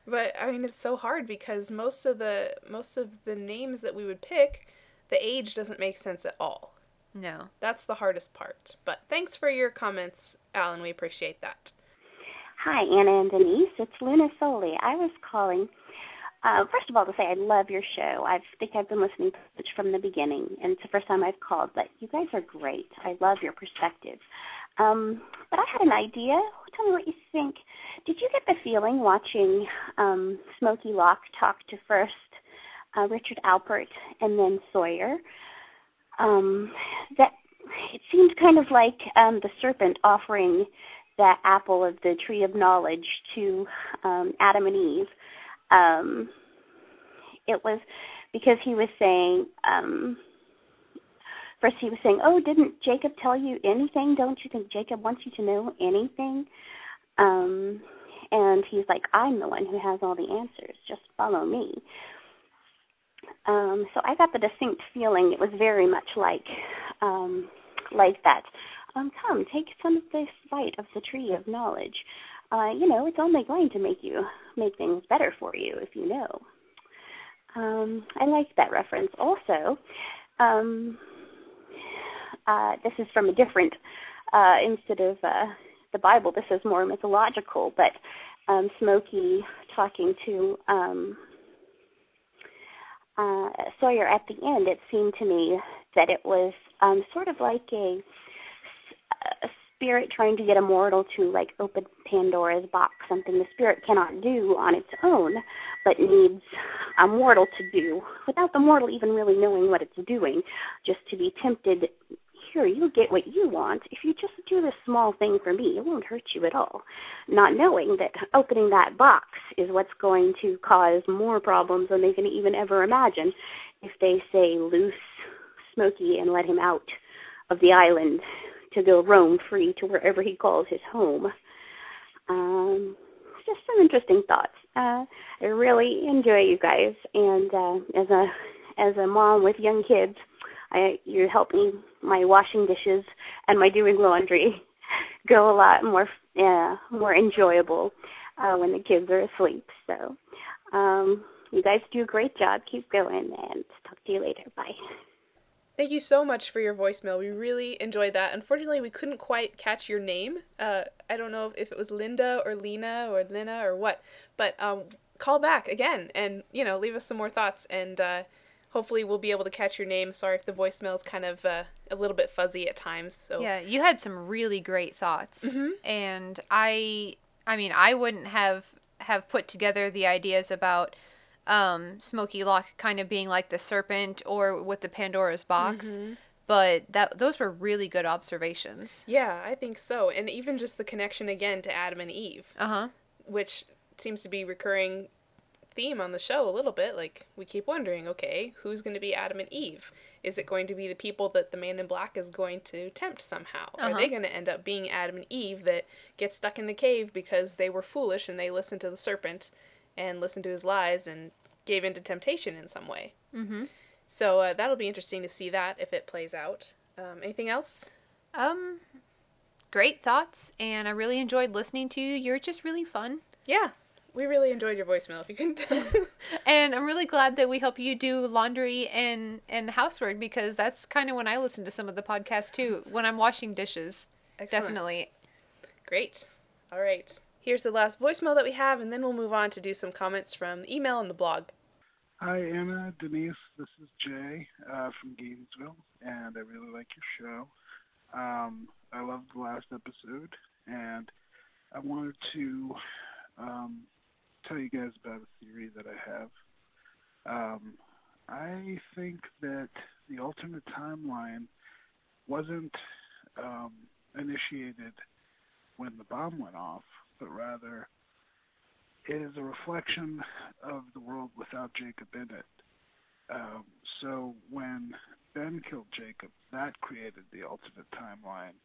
Speaker 1: but I mean it's so hard because most of the most of the names that we would pick, the age doesn't make sense at all.
Speaker 2: No.
Speaker 1: That's the hardest part. But thanks for your comments, Alan. We appreciate that.
Speaker 11: Hi, Anna and Denise. It's Luna Foley. I was calling, uh, first of all, to say I love your show. I think I've been listening from the beginning, and it's the first time I've called, but you guys are great. I love your perspective. Um, but I had an idea. Tell me what you think. Did you get the feeling watching um, Smokey Locke talk to first uh, Richard Alpert and then Sawyer um, that it seemed kind of like um, the serpent offering that apple of the tree of knowledge to um, Adam and Eve. Um, it was because he was saying, um, first he was saying, "Oh, didn't Jacob tell you anything? Don't you think Jacob wants you to know anything?" Um, and he's like, "I'm the one who has all the answers. Just follow me." Um, so I got the distinct feeling it was very much like um, like that. Um, come, take some of this bite of the tree of knowledge. Uh, you know, it's only going to make you make things better for you if you know. Um, I like that reference. Also, um, uh, this is from a different uh, instead of uh, the Bible. This is more mythological, but um, Smokey talking to um, uh, Sawyer at the end, it seemed to me that it was um, sort of like a, a spirit trying to get a mortal to like open Pandora's box, something the spirit cannot do on its own, but needs a mortal to do without the mortal even really knowing what it's doing, just to be tempted. Here, you'll get what you want. If you just do this small thing for me, it won't hurt you at all. Not knowing that opening that box is what's going to cause more problems than they can even ever imagine if they say loose Smokey and let him out of the island to go roam free to wherever he calls his home. Um, just some interesting thoughts. Uh, I really enjoy you guys, and uh, as a as a mom with young kids, I you help me my washing dishes and my doing laundry go a lot more uh, more enjoyable uh, when the kids are asleep. So um, you guys do a great job. Keep going, and talk to you later. Bye.
Speaker 1: Thank you so much for your voicemail. We really enjoyed that. Unfortunately, we couldn't quite catch your name. Uh, I don't know if it was Linda or Lena or Lina or what, but um, call back again and you know leave us some more thoughts and uh, hopefully we'll be able to catch your name. Sorry if the voicemail is kind of uh, a little bit fuzzy at times. So
Speaker 2: Yeah, you had some really great thoughts,
Speaker 1: Mhm.
Speaker 2: and I, I mean, I wouldn't have have put together the ideas about um, Smokey Locke kind of being like the serpent or with the Pandora's box,
Speaker 1: Mhm.
Speaker 2: but that those were really good observations.
Speaker 1: Yeah, I think so. And even just the connection again to Adam and Eve,
Speaker 2: Uh huh.
Speaker 1: which seems to be recurring theme on the show a little bit. Like we keep wondering, okay, who's going to be Adam and Eve? Is it going to be the people that the man in black is going to tempt somehow? Are
Speaker 2: Uh-huh.
Speaker 1: they going to end up being Adam and Eve that get stuck in the cave because they were foolish and they listened to the serpent and listened to his lies and gave in to temptation in some way?
Speaker 2: Mm-hmm.
Speaker 1: So uh, that'll be interesting to see that if it plays out. Um, anything else?
Speaker 2: Um, great thoughts, and I really enjoyed listening to you. You're just really fun.
Speaker 1: Yeah, we really enjoyed your voicemail. If you can tell.
Speaker 2: And I'm really glad that we help you do laundry and and housework because that's kind of when I listen to some of the podcasts too. When I'm washing dishes,
Speaker 1: Excellent.
Speaker 2: definitely.
Speaker 1: Great. All right. Here's the last voicemail that we have, and then we'll move on to do some comments from the email and the blog.
Speaker 12: Hi, Anna, Denise. This is Jay uh, from Gainesville, and I really like your show. Um, I loved the last episode, and I wanted to um, tell you guys about a theory that I have. Um, I think that the alternate timeline wasn't um, initiated when the bomb went off, but rather it is a reflection of the world without Jacob in it. Um, so when Ben killed Jacob, that created the alternate timeline,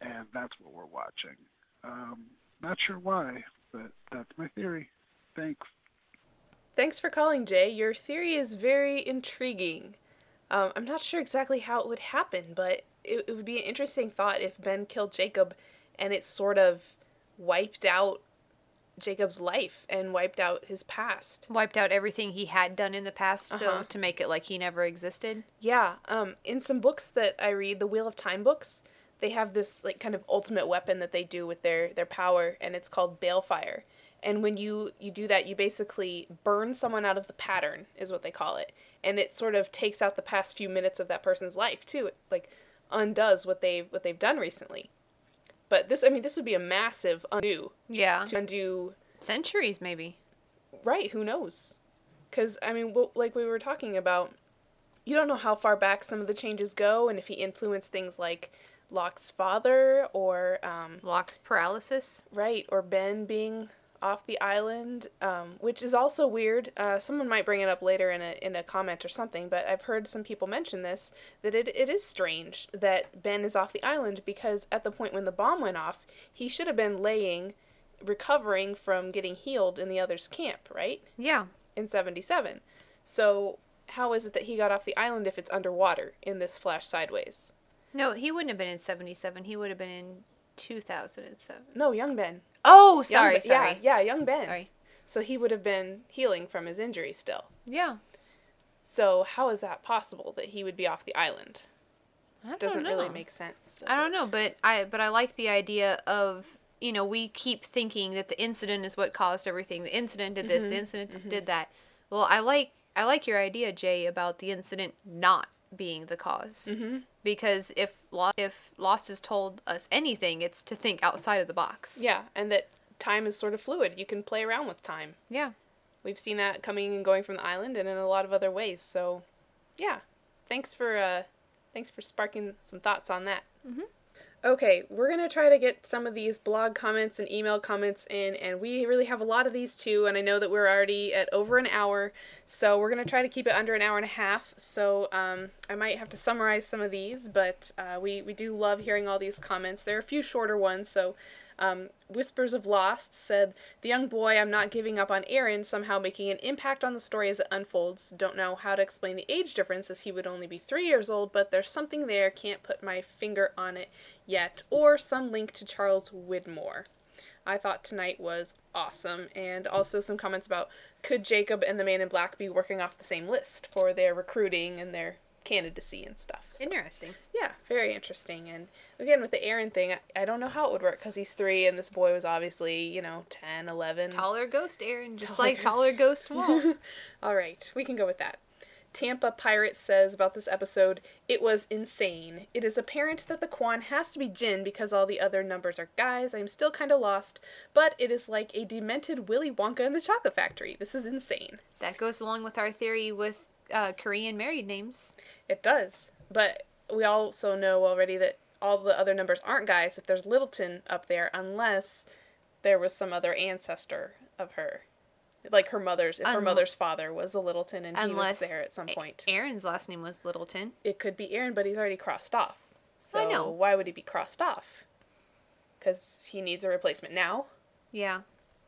Speaker 12: and that's what we're watching. Um, Not sure why, but that's my theory. Thanks.
Speaker 1: Thanks for calling, Jay. Your theory is very intriguing. Um, I'm not sure exactly how it would happen, but it, it would be an interesting thought if Ben killed Jacob and it sort of wiped out Jacob's life and wiped out his past.
Speaker 2: Wiped out everything he had done in the past
Speaker 1: Uh-huh.
Speaker 2: to, to make it like he never existed.
Speaker 1: Yeah, um, in some books that I read, the Wheel of Time books, they have this like kind of ultimate weapon that they do with their their power, and it's called balefire. And when you you do that, you basically burn someone out of the pattern, is what they call it, and it sort of takes out the past few minutes of that person's life too. It like undoes what they've what they've done recently. But this, I mean, this would be a massive undo.
Speaker 2: Yeah.
Speaker 1: To undo
Speaker 2: centuries, maybe.
Speaker 1: Right? Who knows? Because I mean, well, like we were talking about, you don't know how far back some of the changes go, and if he influenced things like Locke's father or um,
Speaker 2: Locke's paralysis,
Speaker 1: right? Or Ben being off the island, um, which is also weird. Uh, someone might bring it up later in a in a comment or something, but I've heard some people mention this that it, it is strange that Ben is off the island because at the point when the bomb went off, he should have been laying, recovering from getting healed in the other's camp, right?
Speaker 2: Yeah.
Speaker 1: In seventy seven, so how is it that he got off the island if it's underwater in this flash sideways?
Speaker 2: No, he wouldn't have been in 77. He would have been in 2007.
Speaker 1: No, young Ben.
Speaker 2: Oh, sorry,
Speaker 1: Ben-
Speaker 2: sorry.
Speaker 1: Yeah, yeah, young Ben.
Speaker 2: Sorry.
Speaker 1: So he would have been healing from his injury still.
Speaker 2: Yeah.
Speaker 1: So how is that possible that he would be off the island?
Speaker 2: Don't
Speaker 1: Doesn't really make sense.
Speaker 2: I don't
Speaker 1: it?
Speaker 2: know, but I but I like the idea of you know we keep thinking that the incident is what caused everything. The incident did this. The
Speaker 1: Mhm,
Speaker 2: incident
Speaker 1: mhm.
Speaker 2: did that. Well, I like I like your idea, Jay, about the incident not being the because
Speaker 1: Mhm.
Speaker 2: because if Lo- if Lost has told us anything, it's to think outside of the box.
Speaker 1: Yeah, and that time is sort of fluid. You can play around with time.
Speaker 2: Yeah.
Speaker 1: We've seen that coming and going from the island and in a lot of other ways. So, yeah. Thanks for uh thanks for sparking some thoughts on that.
Speaker 2: Mhm.
Speaker 1: Okay, we're going to try to get some of these blog comments and email comments in, and we really have a lot of these too. And I know that we're already at over an hour, so we're going to try to keep it under an hour and a half. So um, I might have to summarize some of these, but uh, we, we do love hearing all these comments. There are a few shorter ones, so um, Whispers of Lost said, The young boy I'm not giving up on Aaron, somehow making an impact on the story as it unfolds. Don't know how to explain the age difference as he would only be three years old, but there's something there, can't put my finger on it yet. Or some link to Charles Widmore. I thought tonight was awesome. And also some comments about could Jacob and the man in black be working off the same list for their recruiting and their candidacy and stuff. So,
Speaker 2: Interesting.
Speaker 1: yeah, very interesting. And again, with the Aaron thing, I, I don't know how it would work because he's three and this boy was obviously, you know, 10, 11.
Speaker 2: Taller ghost Aaron, just
Speaker 1: Taller
Speaker 2: like
Speaker 1: ghost.
Speaker 2: taller ghost Walt.
Speaker 1: All right, we can go with that. Tampa Pirate says about this episode, it was insane. It is apparent that the Kwon has to be Jin because all the other numbers are guys. I'm still kind of lost, but it is like a demented Willy Wonka in the Chocolate Factory. This is insane.
Speaker 2: that goes along with our theory with uh, Korean married names.
Speaker 1: It does, but we also know already that all the other numbers aren't guys if there's Littleton up there, unless there was some other ancestor of her. Like her mother's, if her mother's father was a Littleton and he was there at some point.
Speaker 2: Aaron's last name was Littleton.
Speaker 1: it could be Aaron, but he's already crossed off. So
Speaker 2: I know.
Speaker 1: why would he be crossed off? Because he needs a replacement now.
Speaker 2: Yeah.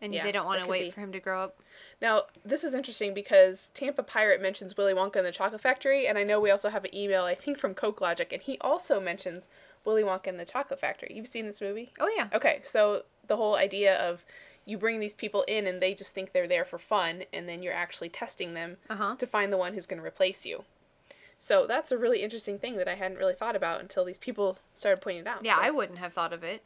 Speaker 2: And
Speaker 1: Yeah,
Speaker 2: they don't want to wait
Speaker 1: be.
Speaker 2: for him to grow up.
Speaker 1: Now, this is interesting because Tampa Pirate mentions Willy Wonka and the Chocolate Factory, and I know we also have an email, I think, from Coke Logic, and he also mentions Willy Wonka and the Chocolate Factory. You've seen this movie?
Speaker 2: Oh yeah.
Speaker 1: Okay, so the whole idea of you bring these people in and they just think they're there for fun, and then you're actually testing them
Speaker 2: Uh-huh.
Speaker 1: to find the one who's going to replace you. So that's a really interesting thing that I hadn't really thought about until these people started pointing it out.
Speaker 2: Yeah,
Speaker 1: So-
Speaker 2: I wouldn't have thought of it.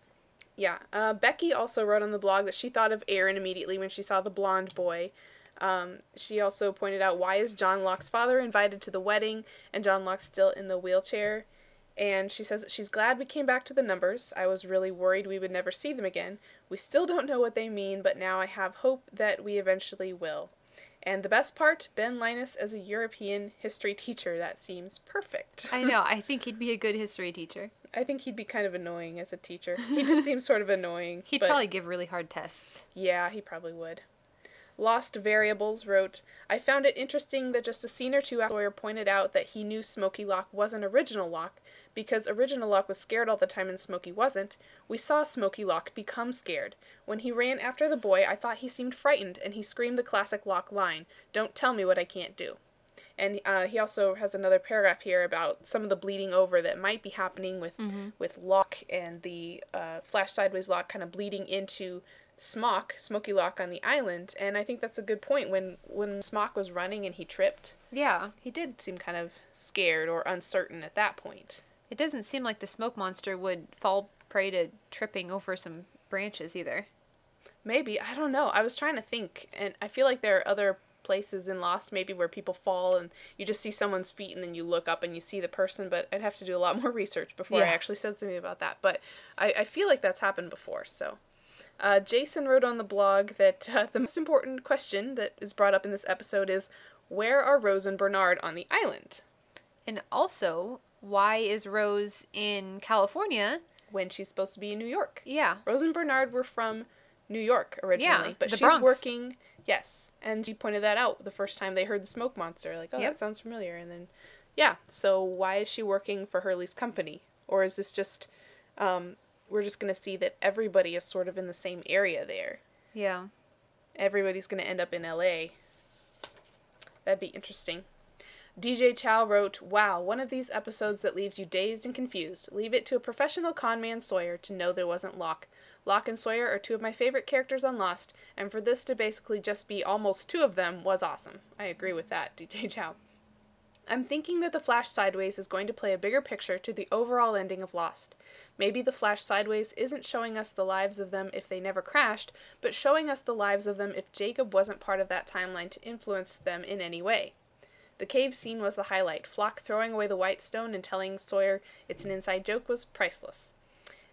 Speaker 1: Yeah. Uh, Becky also wrote on the blog that she thought of Aaron immediately when she saw the blonde boy. Um, she also pointed out why is John Locke's father invited to the wedding and John Locke still in the wheelchair. And she says that she's glad we came back to the numbers. I was really worried we would never see them again. We still don't know what they mean, but now I have hope that we eventually will. And the best part, Ben Linus as a European history teacher. That seems perfect.
Speaker 2: I know. I think he'd be a good history teacher.
Speaker 1: I think he'd be kind of annoying as a teacher. He just seems sort of annoying.
Speaker 2: He'd probably give really hard tests.
Speaker 1: Yeah, he probably would. Lost Variables wrote, I found it interesting that just a scene or two after Sawyer pointed out that he knew Smokey Locke wasn't original Locke, because original Locke was scared all the time and Smokey wasn't, we saw Smokey Locke become scared. When he ran after the boy, I thought he seemed frightened, and he screamed the classic Locke line, Don't tell me what I can't do. And uh, he also has another paragraph here about some of the bleeding over that might be happening with
Speaker 2: Mhm.
Speaker 1: with Locke and the uh, Flash Sideways Locke kind of bleeding into Smock, Smokey Locke on the island. And I think that's a good point. When when Smock was running and he tripped,
Speaker 2: Yeah.
Speaker 1: he did seem kind of scared or uncertain at that point.
Speaker 2: It doesn't seem like the smoke monster would fall prey to tripping over some branches either.
Speaker 1: Maybe I don't know. I was trying to think, and I feel like there are other places in Lost maybe where people fall and you just see someone's feet and then you look up and you see the person. But I'd have to do a lot more research before I actually said something about that. But I, I feel like that's happened before. So. Uh, Jason wrote on the blog that uh, the most important question that is brought up in this episode is where are Rose and Bernard on the island?
Speaker 2: And also, why is Rose in California
Speaker 1: when she's supposed to be in New York?
Speaker 2: Yeah.
Speaker 1: Rose and Bernard were from New York originally,
Speaker 2: Yeah,
Speaker 1: but she's
Speaker 2: Bronx.
Speaker 1: working. Yes, and she pointed that out the first time they heard the smoke monster. Like, oh,
Speaker 2: Yep.
Speaker 1: that sounds familiar. And then, yeah. So why is she working for Hurley's company, or is this just, um, we're just gonna see that everybody is sort of in the same area there?
Speaker 2: Yeah.
Speaker 1: Everybody's gonna end up in L.A. That'd be interesting. DJ Chow wrote, Wow, one of these episodes that leaves you dazed and confused. Leave it to a professional con man Sawyer to know there wasn't Locke. Locke and Sawyer are two of my favorite characters on Lost, and for this to basically just be almost two of them was awesome. I agree with that, DJ Chow. I'm thinking that The Flash Sideways is going to play a bigger picture to the overall ending of Lost. Maybe The Flash Sideways isn't showing us the lives of them if they never crashed, but showing us the lives of them if Jacob wasn't part of that timeline to influence them in any way. The cave scene was the highlight. Flock throwing away the white stone and telling Sawyer it's an inside joke was priceless.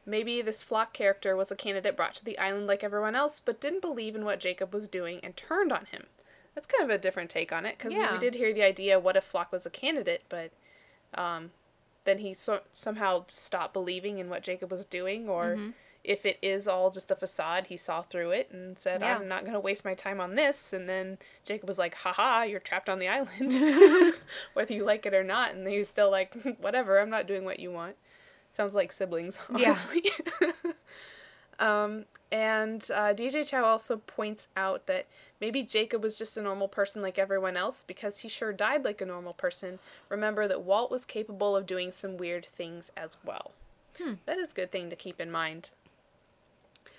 Speaker 1: Maybe this Flock character was a candidate brought to the island like everyone else, but didn't believe in what Jacob was doing and turned on him. That's kind of a different take on it, because
Speaker 2: Yeah.
Speaker 1: we did hear the idea what if Flock was a candidate, but um, then he so- somehow stopped believing in what Jacob was doing, or
Speaker 2: Mhm.
Speaker 1: if it is all just a facade, he saw through it and said,
Speaker 2: Yeah.
Speaker 1: I'm not going to waste my time on this. And then Jacob was like, haha, you're trapped on the island, whether you like it or not. And he's still like, whatever, I'm not doing what you want. Sounds like siblings,
Speaker 2: Yeah.
Speaker 1: um, and uh, DJ Chow also points out that maybe Jacob was just a normal person like everyone else because he sure died like a normal person. Remember that Walt was capable of doing some weird things as well.
Speaker 2: Hmm.
Speaker 1: That is a good thing to keep in mind.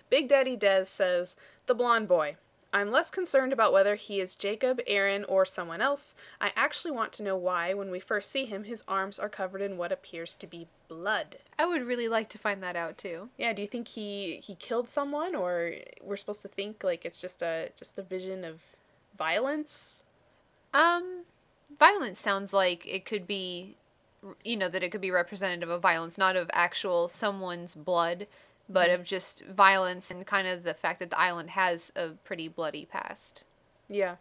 Speaker 1: Big Daddy Dez says, The blonde boy. I'm less concerned about whether he is Jacob, Aaron, or someone else. I actually want to know why, when we first see him, his arms are covered in what appears to be blood.
Speaker 2: I would really like to find that out too.
Speaker 1: Yeah, do you think he he killed someone, or we're supposed to think like it's just a just a vision of violence?
Speaker 2: Um, violence sounds like it could be, you know, that it could be representative of violence, not of actual someone's blood, but of just violence and kind of the fact that the island has a pretty bloody past.
Speaker 1: Yeah,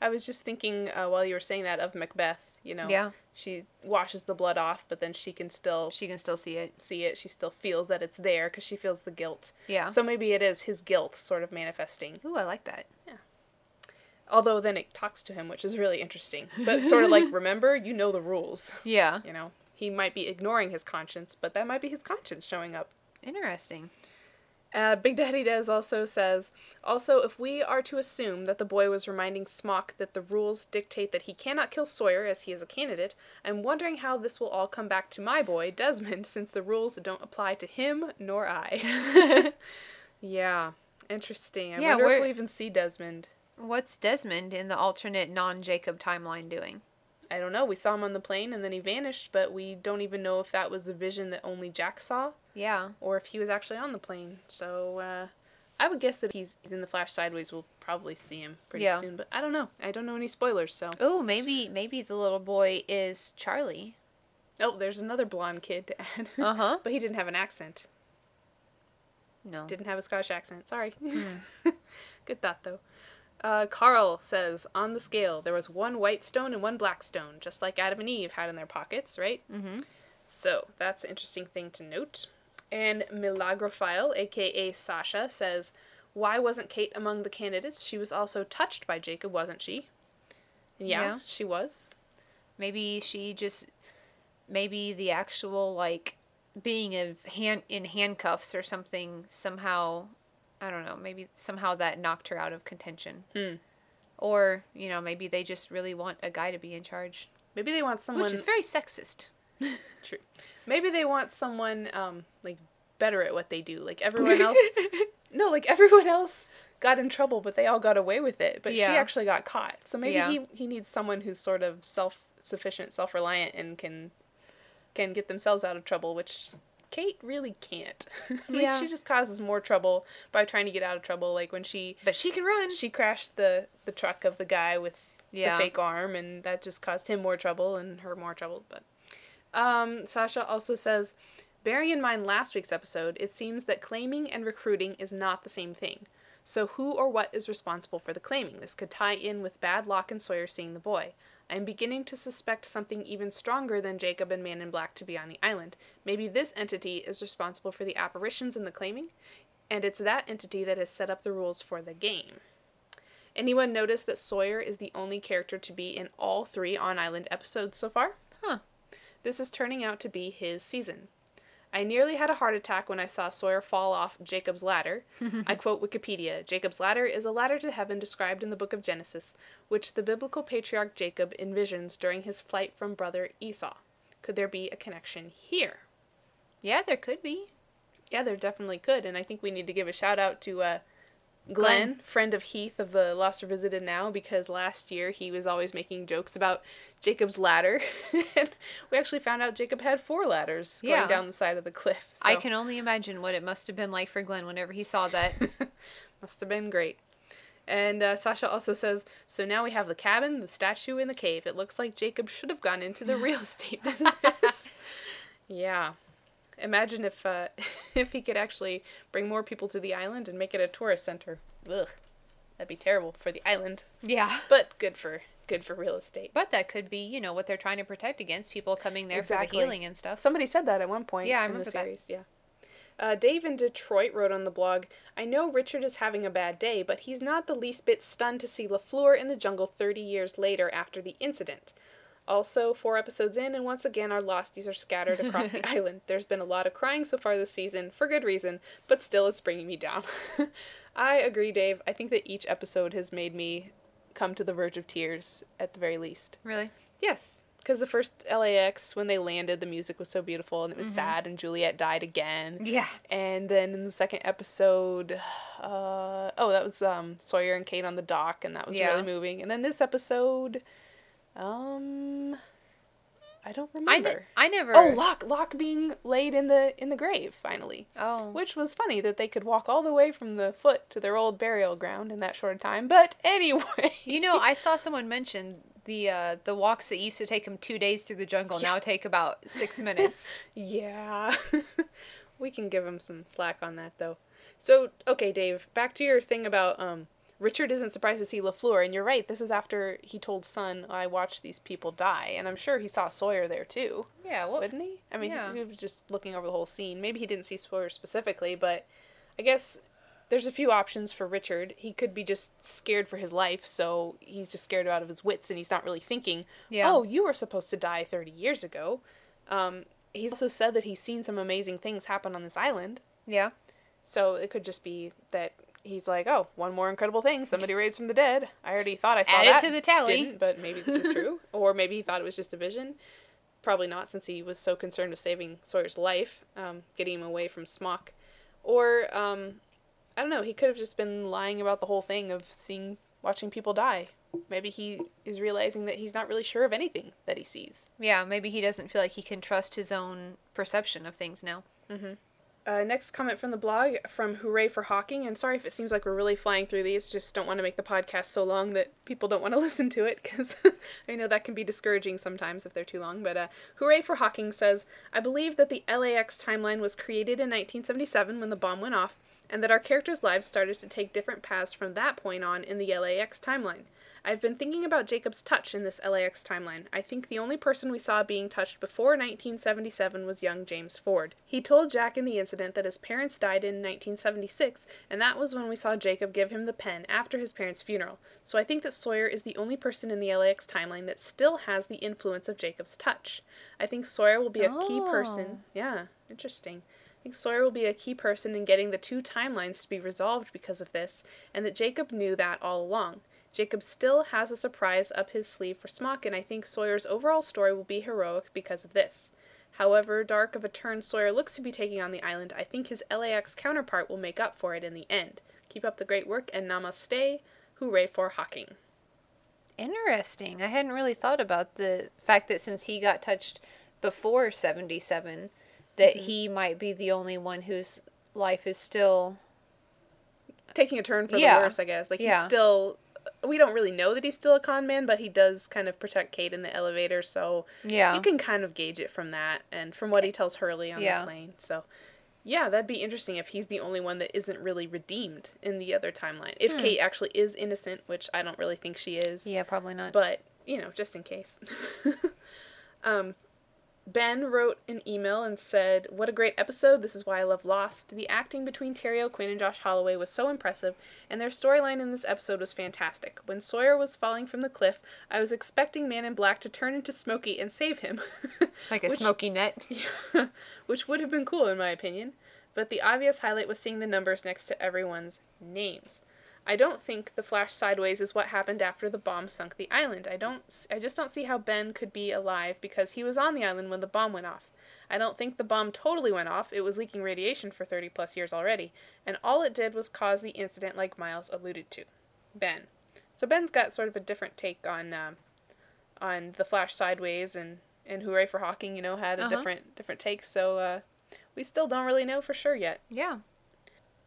Speaker 1: I was just thinking uh, while you were saying that of Macbeth. You know,
Speaker 2: Yeah.
Speaker 1: she washes the blood off, but then she can still
Speaker 2: she can still see it.
Speaker 1: See it. She still feels that it's there because she feels the guilt.
Speaker 2: Yeah.
Speaker 1: So maybe it is his guilt sort of manifesting.
Speaker 2: Ooh, I like that. Yeah.
Speaker 1: Although then it talks to him, which is really interesting. But sort of like, remember, you know the rules.
Speaker 2: Yeah.
Speaker 1: You know, he might be ignoring his conscience, but that might be his conscience showing up.
Speaker 2: Interesting.
Speaker 1: Uh, Big Daddy Des also says, also, if we are to assume that the boy was reminding Smock that the rules dictate that he cannot kill Sawyer as he is a candidate, I'm wondering how this will all come back to my boy, Desmond, since the rules don't apply to him nor I. yeah, interesting. I
Speaker 2: Yeah,
Speaker 1: wonder if we'll even see Desmond.
Speaker 2: What's Desmond in the alternate non-Jacob timeline doing?
Speaker 1: I don't know. We saw him on the plane and then he vanished, but we don't even know if that was a vision that only Jack saw.
Speaker 2: Yeah.
Speaker 1: Or if he was actually on the plane. So uh, I would guess that he's, he's in the Flash Sideways. We'll probably see him pretty
Speaker 2: Yeah.
Speaker 1: soon, but I don't know. I don't know any spoilers, so.
Speaker 2: Oh, maybe maybe the little boy is Charlie.
Speaker 1: Oh, there's another blonde kid to add.
Speaker 2: Uh-huh.
Speaker 1: but he didn't have an accent.
Speaker 2: No.
Speaker 1: Didn't have a Scottish accent. Sorry.
Speaker 2: Hmm.
Speaker 1: Good thought, though. Uh, Carl says, on the scale, there was one white stone and one black stone, just like Adam and Eve had in their pockets, right?
Speaker 2: Mm-hmm.
Speaker 1: So that's an interesting thing to note. And Milagrophile, aka Sasha, says, Why wasn't Kate among the candidates? She was also touched by Jacob, wasn't she? Yeah,
Speaker 2: Yeah.
Speaker 1: she was.
Speaker 2: Maybe she just maybe the actual like being of hand in handcuffs or something somehow I don't know, maybe somehow that knocked her out of contention.
Speaker 1: Hmm.
Speaker 2: Or, you know, maybe they just really want a guy to be in charge.
Speaker 1: Maybe they want someone
Speaker 2: Which is very sexist.
Speaker 1: True. Maybe they want someone um like better at what they do. Like everyone else No, like everyone else got in trouble, but they all got away with it. But
Speaker 2: Yeah.
Speaker 1: she actually got caught. So maybe
Speaker 2: Yeah.
Speaker 1: he he needs someone who's sort of self sufficient, self reliant and can can get themselves out of trouble, which Kate really can't. like
Speaker 2: Yeah.
Speaker 1: she just causes more trouble by trying to get out of trouble. Like when she
Speaker 2: But she can run.
Speaker 1: She crashed the the truck of the guy with
Speaker 2: Yeah.
Speaker 1: the fake arm and that just caused him more trouble and her more trouble, but um, Sasha also says, bearing in mind last week's episode, it seems that claiming and recruiting is not the same thing. So who or what is responsible for the claiming? This could tie in with Bad Locke and Sawyer seeing the boy. I am beginning to suspect something even stronger than Jacob and Man in Black to be on the island. Maybe this entity is responsible for the apparitions and the claiming, and it's that entity that has set up the rules for the game. Anyone notice that Sawyer is the only character to be in all three on island episodes so far?
Speaker 2: Huh.
Speaker 1: This is turning out to be his season. I nearly had a heart attack when I saw Sawyer fall off Jacob's ladder. I quote Wikipedia Jacob's ladder is a ladder to heaven described in the book of Genesis, which the biblical patriarch Jacob envisions during his flight from brother Esau. Could there be a connection here?
Speaker 2: Yeah, there could be.
Speaker 1: Yeah, there definitely could, and I think we need to give a shout out to uh, Glenn,
Speaker 2: Glenn.
Speaker 1: friend of Heath of the Lost or Visited Now, because last year he was always making jokes about Jacob's ladder. and we actually found out Jacob had four ladders going down the side of the cliff.
Speaker 2: I can only imagine what it must have been like for Glenn whenever he saw that.
Speaker 1: Must have been great. And uh, Sasha also says, so now we have the cabin, the statue, and the cave. It looks like Jacob should have gone into the real estate business. yeah. Imagine if uh, if he could actually bring more people to the island and make it a tourist center. Ugh, that'd be terrible for the island.
Speaker 2: Yeah.
Speaker 1: But good for good for real estate.
Speaker 2: But that could be, you know, what they're trying to protect against people coming there for the healing and stuff.
Speaker 1: Somebody said that at one point.
Speaker 2: Yeah, I remember
Speaker 1: the
Speaker 2: that.
Speaker 1: Yeah. Uh, Dave in Detroit wrote on the blog, I know Richard is having a bad day, but he's not the least bit stunned to see LaFleur in the jungle 30 years later after the incident. Also, four episodes in, and once again, our losties are scattered across the island. There's been a lot of crying so far this season, for good reason, but still, it's bringing me down. I agree, Dave. I think that each episode has made me come to the verge of tears, at the very least.
Speaker 2: Really?
Speaker 1: Yes, because the first LAX, when they landed, the music was so beautiful and it was
Speaker 2: Mhm.
Speaker 1: sad, and Juliet died again.
Speaker 2: Yeah.
Speaker 1: And then in the second episode, uh, oh, that was um, Sawyer and Kate on the dock, and that was
Speaker 2: Yeah.
Speaker 1: really moving. And then this episode, um, I don't
Speaker 2: I,
Speaker 1: remember.
Speaker 2: ne- I never.
Speaker 1: Oh, Locke, Locke being laid in the in the grave finally.
Speaker 2: Oh.
Speaker 1: Which was funny that they could walk all the way from the foot to their old burial ground in that short time. But anyway,
Speaker 2: You know, I saw someone mention the uh, the walks that used to take them two days through the jungle now take about six minutes.
Speaker 1: Yeah. we can give him some slack on that though. So, okay, Dave, back to your thing about um Richard isn't surprised to see LaFleur, and you're right, this is after he told Sun, I watched these people die, and I'm sure he saw Sawyer there too.
Speaker 2: Yeah, well,
Speaker 1: Wouldn't he? I mean,
Speaker 2: yeah.
Speaker 1: he, he was just looking over the whole scene. Maybe he didn't see Sawyer specifically, but I guess there's a few options for Richard. He could be just scared for his life, so he's just scared out of his wits, and he's not really thinking,
Speaker 2: Yeah.
Speaker 1: oh, you were supposed to die 30 years ago. Um, he's also said that he's seen some amazing things happen on this island.
Speaker 2: Yeah.
Speaker 1: So it could just be that he's like, oh, one more incredible thing. Somebody raised from the dead. I already thought I saw
Speaker 2: Add it
Speaker 1: that.
Speaker 2: to the tally.
Speaker 1: Didn't, but maybe this is true. or maybe he thought it was just a vision. Probably not, since he was so concerned with saving Sawyer's life, um, getting him away from Smock. Or, um, I don't know, he could have just been lying about the whole thing of seeing, watching people die. Maybe he is realizing that he's not really sure of anything that he sees.
Speaker 2: Yeah, maybe he doesn't feel like he can trust his own perception of things now.
Speaker 1: Mm-hmm. Uh, next comment from the blog from Hooray for Hawking. And sorry if it seems like we're really flying through these. Just don't want to make the podcast so long that people don't want to listen to it because I know that can be discouraging sometimes if they're too long. But uh, Hooray for Hawking says I believe that the LAX timeline was created in 1977 when the bomb went off, and that our characters' lives started to take different paths from that point on in the LAX timeline. I've been thinking about Jacob's touch in this LAX timeline. I think the only person we saw being touched before 1977 was young James Ford. He told Jack in the incident that his parents died in 1976, and that was when we saw Jacob give him the pen after his parents' funeral. So I think that Sawyer is the only person in the LAX timeline that still has the influence of Jacob's touch. I think Sawyer will be a key person.
Speaker 2: Oh.
Speaker 1: Yeah, interesting. I think Sawyer will be a key person in getting the two timelines to be resolved because of this, and that Jacob knew that all along. Jacob still has a surprise up his sleeve for Smock, and I think Sawyer's overall story will be heroic because of this. However dark of a turn Sawyer looks to be taking on the island, I think his LAX counterpart will make up for it in the end. Keep up the great work and namaste. Hooray for Hawking.
Speaker 2: Interesting. I hadn't really thought about the fact that since he got touched before 77, that
Speaker 1: Mhm.
Speaker 2: he might be the only one whose life is still.
Speaker 1: Taking a turn for
Speaker 2: Yeah.
Speaker 1: the worse, I guess. Like
Speaker 2: Yeah.
Speaker 1: he's still we don't really know that he's still a con man, but he does kind of protect Kate in the elevator, so
Speaker 2: Yeah.
Speaker 1: you can kind of gauge it from that and from what he tells Hurley on
Speaker 2: Yeah.
Speaker 1: the plane. So yeah, that'd be interesting if he's the only one that isn't really redeemed in the other timeline. If
Speaker 2: Hmm.
Speaker 1: Kate actually is innocent, which I don't really think she is.
Speaker 2: Yeah, probably not.
Speaker 1: But, you know, just in case. um, Ben wrote an email and said, What a great episode. This is why I love Lost. The acting between Terry O'Quinn and Josh Holloway was so impressive, and their storyline in this episode was fantastic. When Sawyer was falling from the cliff, I was expecting Man in Black to turn into Smokey and save him.
Speaker 2: Like a
Speaker 1: Which-
Speaker 2: smoky net.
Speaker 1: which would have been cool in my opinion. But the obvious highlight was seeing the numbers next to everyone's names. I don't think the flash sideways is what happened after the bomb sunk the island. I don't I just don't see how Ben could be alive because he was on the island when the bomb went off. I don't think the bomb totally went off. It was leaking radiation for 30 plus years already, and all it did was cause the incident like Miles alluded to. Ben. So Ben's got sort of a different take on um, on the flash sideways and and hooray for Hawking, you know, had a
Speaker 2: Uh-huh.
Speaker 1: different different take. So uh, we still don't really know for sure yet.
Speaker 2: Yeah.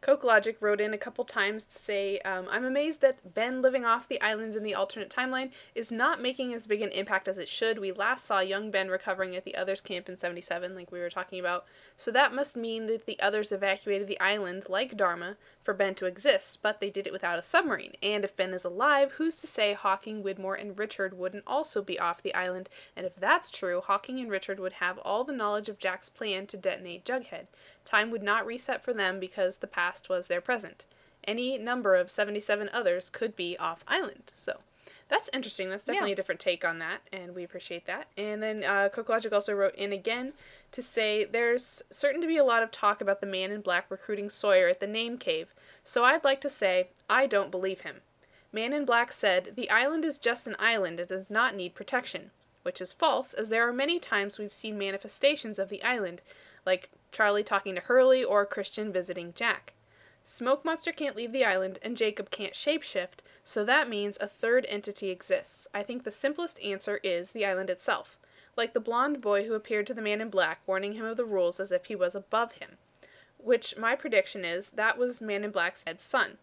Speaker 1: Coke Logic wrote in a couple times to say, um, I'm amazed that Ben living off the island in the alternate timeline is not making as big an impact as it should. We last saw young Ben recovering at the others' camp in 77, like we were talking about. So that must mean that the others evacuated the island, like Dharma, for Ben to exist, but they did it without a submarine. And if Ben is alive, who's to say Hawking, Widmore, and Richard wouldn't also be off the island? And if that's true, Hawking and Richard would have all the knowledge of Jack's plan to detonate Jughead. Time would not reset for them because the past was their present. Any number of 77 others could be off island. So that's interesting. That's definitely
Speaker 2: Yeah.
Speaker 1: a different take on that, and we appreciate that. And then uh, Cook Logic also wrote in again to say there's certain to be a lot of talk about the man in black recruiting Sawyer at the name cave. So I'd like to say I don't believe him. Man in Black said, The island is just an island, it does not need protection. Which is false, as there are many times we've seen manifestations of the island, like Charlie talking to Hurley or Christian visiting Jack. Smoke Monster can't leave the island, and Jacob can't shapeshift, so that means a third entity exists. I think the simplest answer is the island itself, like the blonde boy who appeared to the man in black, warning him of the rules as if he was above him. Which my prediction is that was Man in Black's dead son.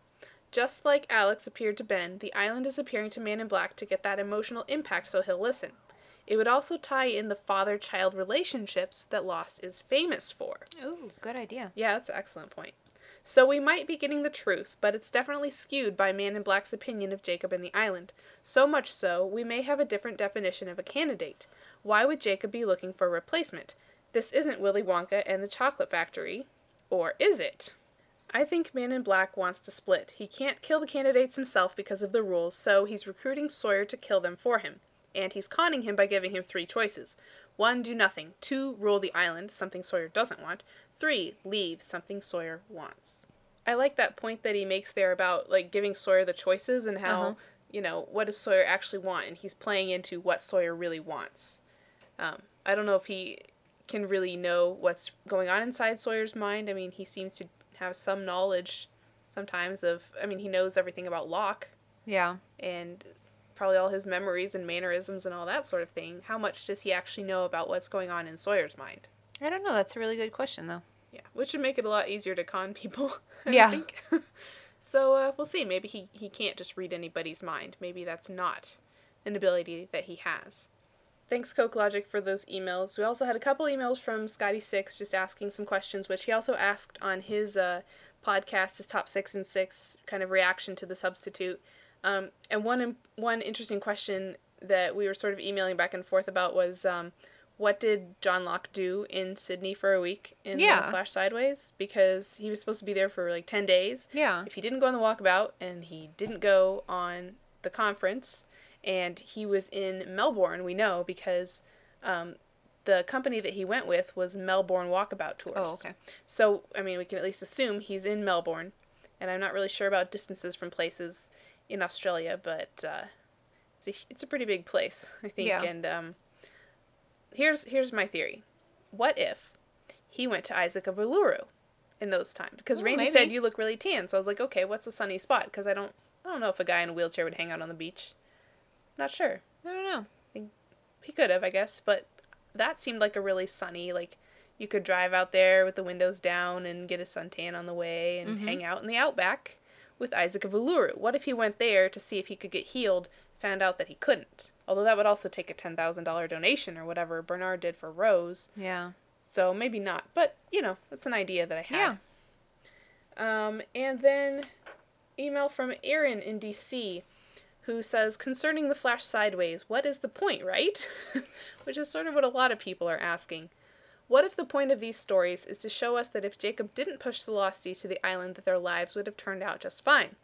Speaker 1: Just like Alex appeared to Ben, the island is appearing to Man in Black to get that emotional impact so he'll listen. It would also tie in the father child relationships that Lost is famous for.
Speaker 2: Ooh, good idea.
Speaker 1: Yeah, that's an excellent point. So we might be getting the truth, but it's definitely skewed by Man in Black's opinion of Jacob and the island. So much so, we may have a different definition of a candidate. Why would Jacob be looking for a replacement? This isn't Willy Wonka and the Chocolate Factory. Or is it? I think Man in Black wants to split. He can't kill the candidates himself because of the rules, so he's recruiting Sawyer to kill them for him. And he's conning him by giving him three choices. One, do nothing. Two, rule the island, something Sawyer doesn't want. Three, leave, something Sawyer wants. I like that point that he makes there about like giving Sawyer the choices and how,
Speaker 2: Uh-huh.
Speaker 1: you know, what does Sawyer actually want and he's playing into what Sawyer really wants. Um, I don't know if he can really know what's going on inside Sawyer's mind. I mean, he seems to have some knowledge sometimes of I mean, he knows everything about Locke
Speaker 2: Yeah.
Speaker 1: and probably all his memories and mannerisms and all that sort of thing. How much does he actually know about what's going on in Sawyer's mind?
Speaker 2: I don't know. That's a really good question, though.
Speaker 1: Yeah, which would make it a lot easier to con people. I
Speaker 2: Yeah.
Speaker 1: think. so uh, we'll see. Maybe he, he can't just read anybody's mind. Maybe that's not an ability that he has. Thanks, Coke Logic, for those emails. We also had a couple emails from Scotty Six just asking some questions, which he also asked on his uh, podcast, his top six and six kind of reaction to the substitute. Um, and one one interesting question that we were sort of emailing back and forth about was um, what did John Locke do in Sydney for a week in
Speaker 2: Yeah.
Speaker 1: the Flash Sideways? Because he was supposed to be there for like 10 days.
Speaker 2: Yeah.
Speaker 1: If he didn't go on the walkabout and he didn't go on the conference and he was in Melbourne, we know because um, the company that he went with was Melbourne Walkabout Tours.
Speaker 2: Oh, okay.
Speaker 1: So, I mean, we can at least assume he's in Melbourne. And I'm not really sure about distances from places in Australia, but uh, it's a it's a pretty big place, I think.
Speaker 2: Yeah.
Speaker 1: And um, here's here's my theory: What if he went to Isaac of Uluru in those times? Because Randy
Speaker 2: maybe.
Speaker 1: said you look really tan, so I was like, okay, what's a sunny spot? Because I don't I don't know if a guy in a wheelchair would hang out on the beach. Not sure.
Speaker 2: I don't know.
Speaker 1: He could have, I guess, but that seemed like a really sunny like. You could drive out there with the windows down and get a suntan on the way and
Speaker 2: Mhm.
Speaker 1: hang out in the outback with Isaac of Uluru. What if he went there to see if he could get healed, found out that he couldn't? Although that would also take a $10,000 donation or whatever Bernard did for Rose.
Speaker 2: Yeah.
Speaker 1: So maybe not. But, you know, that's an idea that I had. Yeah. Um, and then email from Aaron in DC who says, concerning the flash sideways, what is the point, right? Which is sort of what a lot of people are asking. What if the point of these stories is to show us that if Jacob didn't push the Losties to the island, that their lives would have turned out just fine?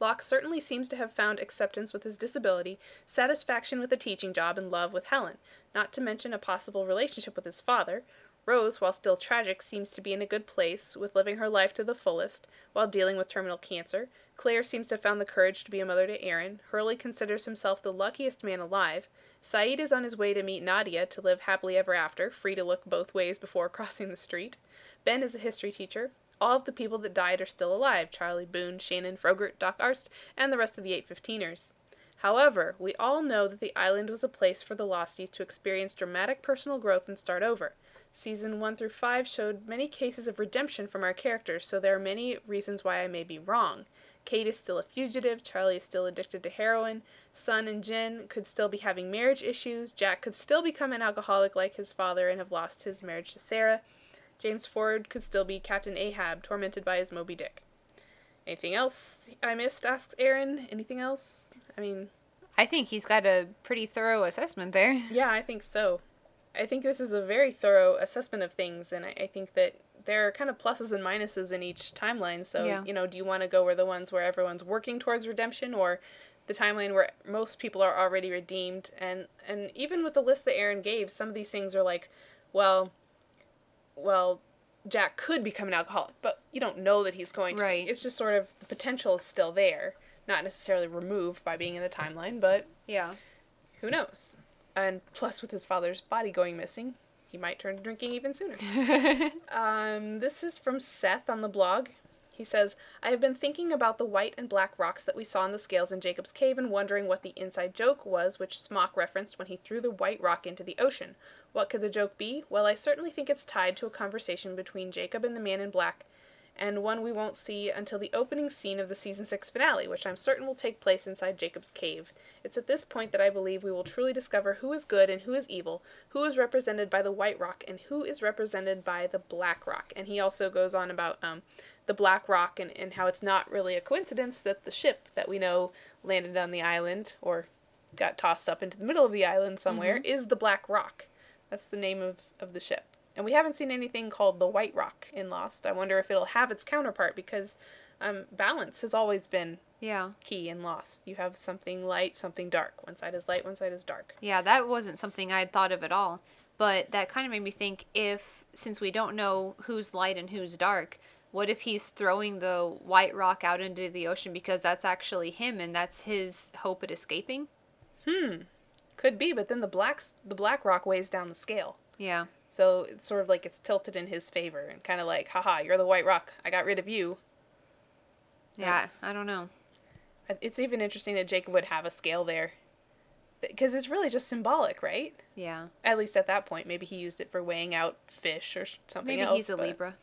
Speaker 1: Locke certainly seems to have found acceptance with his disability, satisfaction with a teaching job, and love with Helen, not to mention a possible relationship with his father. Rose, while still tragic, seems to be in a good place, with living her life to the fullest, while dealing with terminal cancer. Claire seems to have found the courage to be a mother to Aaron. Hurley considers himself the luckiest man alive. Sayid is on his way to meet Nadia to live happily ever after, free to look both ways before crossing the street. Ben is a history teacher. All of the people that died are still alive Charlie Boone, Shannon, Frogurt, Doc Arzt, and the rest of the 815ers. However, we all know that the island was a place for the Losties to experience dramatic personal growth and start over. Season 1 through 5 showed many cases of redemption from our characters, so there are many reasons why I may be wrong. Kate is still a fugitive, Charlie is still addicted to heroin, Sun and Jin could still be having marriage issues, Jack could still become an alcoholic like his father and have lost his marriage to Sarah, James Ford could still be Captain Ahab, tormented by his Moby Dick. Anything else I missed? asks Aaron. Anything else? I mean,
Speaker 2: I think he's got a pretty thorough assessment there.
Speaker 1: yeah, I think so. I think this is a very thorough assessment of things, and I, I think that there are kind of pluses and minuses in each timeline. So,
Speaker 2: Yeah.
Speaker 1: you know, do you want to go where the ones where everyone's working towards redemption, or the timeline where most people are already redeemed? And and even with the list that Aaron gave, some of these things are like, well, well, Jack could become an alcoholic, but you don't know that he's going to.
Speaker 2: Right.
Speaker 1: It's just sort of the potential is still there, not necessarily removed by being in the timeline, but
Speaker 2: Yeah.
Speaker 1: who knows? And plus, with his father's body going missing, he might turn to drinking even sooner. um, this is from Seth on the blog. He says, I have been thinking about the white and black rocks that we saw in the scales in Jacob's cave and wondering what the inside joke was which Smock referenced when he threw the white rock into the ocean. What could the joke be? Well, I certainly think it's tied to a conversation between Jacob and the man in black, and one we won't see until the opening scene of the season 6 finale, which I'm certain will take place inside Jacob's cave. It's at this point that I believe we will truly discover who is good and who is evil, who is represented by the white rock, and who is represented by the black rock. And he also goes on about um, the black rock and, and how it's not really a coincidence that the ship that we know landed on the island or got tossed up into the middle of the island somewhere
Speaker 2: Mhm.
Speaker 1: is the black rock. That's the name of, of the ship. And we haven't seen anything called the White Rock in Lost. I wonder if it'll have its counterpart because um, balance has always been
Speaker 2: Yeah.
Speaker 1: key in Lost. You have something light, something dark. One side is light, one side is dark.
Speaker 2: Yeah, that wasn't something I'd thought of at all. But that kind of made me think if, since we don't know who's light and who's dark, what if he's throwing the white rock out into the ocean because that's actually him and that's his hope at escaping?
Speaker 1: Hmm. Could be, but then the black the black rock weighs down the scale.
Speaker 2: Yeah.
Speaker 1: So it's sort of like it's tilted in his favor and kind of like, haha, you're the white rock. I got rid of you.
Speaker 2: Yeah, I don't know.
Speaker 1: It's even interesting that Jacob would have a scale there. Because it's really just symbolic, right?
Speaker 2: Yeah.
Speaker 1: At least at that point. Maybe he used it for weighing out fish or something
Speaker 2: Maybe
Speaker 1: else.
Speaker 2: he's a
Speaker 1: but-
Speaker 2: Libra.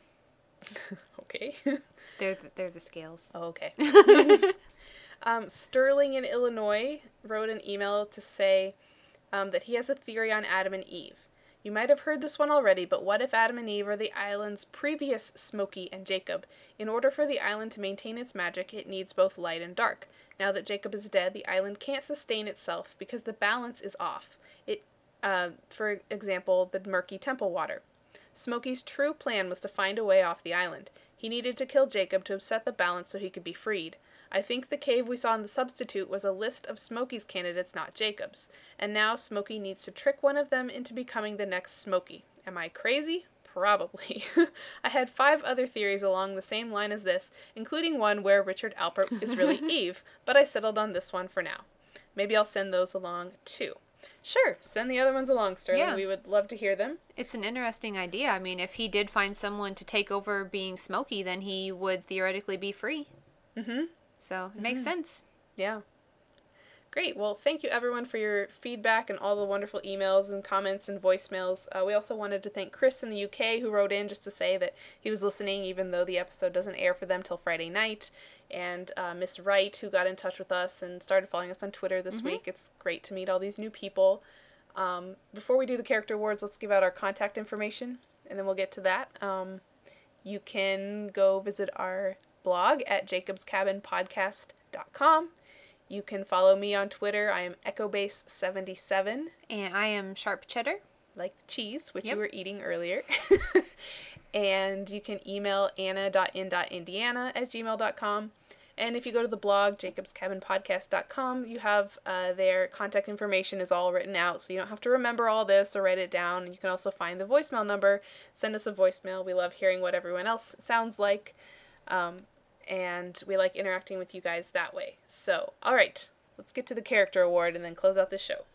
Speaker 1: okay.
Speaker 2: They're the, they're the scales.
Speaker 1: Oh, okay. um, Sterling in Illinois wrote an email to say um, that he has a theory on Adam and Eve. You might have heard this one already, but what if Adam and Eve are the island's previous Smokey and Jacob? In order for the island to maintain its magic, it needs both light and dark. Now that Jacob is dead, the island can't sustain itself because the balance is off. It, uh, for example, the murky temple water. Smokey's true plan was to find a way off the island. He needed to kill Jacob to upset the balance so he could be freed. I think the cave we saw in the substitute was a list of Smokey's candidates, not Jacob's. And now Smokey needs to trick one of them into becoming the next Smokey. Am I crazy? Probably. I had five other theories along the same line as this, including one where Richard Alpert is really Eve, but I settled on this one for now. Maybe I'll send those along too. Sure, send the other ones along, Sterling.
Speaker 2: Yeah.
Speaker 1: We would love to hear them.
Speaker 2: It's an interesting idea. I mean, if he did find someone to take over being Smokey, then he would theoretically be free.
Speaker 1: Mm-hmm.
Speaker 2: So it makes
Speaker 1: Mhm.
Speaker 2: sense.
Speaker 1: Yeah. Great. Well, thank you everyone for your feedback and all the wonderful emails and comments and voicemails. Uh, we also wanted to thank Chris in the UK who wrote in just to say that he was listening even though the episode doesn't air for them till Friday night. And uh, Miss Wright who got in touch with us and started following us on Twitter this
Speaker 2: Mhm.
Speaker 1: week. It's great to meet all these new people. Um, before we do the character awards, let's give out our contact information and then we'll get to that. Um, you can go visit our blog at jacobscabinpodcast.com. You can follow me on Twitter. I am EchoBase77.
Speaker 2: And I am Sharp Cheddar.
Speaker 1: Like the cheese, which
Speaker 2: Yep.
Speaker 1: you were eating earlier. and you can email anna.in.indiana at gmail.com. And if you go to the blog, jacobscabinpodcast.com, you have uh, their contact information is all written out, so you don't have to remember all this or write it down. You can also find the voicemail number. Send us a voicemail. We love hearing what everyone else sounds like. Um, and we like interacting with you guys that way. So, all right, let's get to the character award and then close out the show.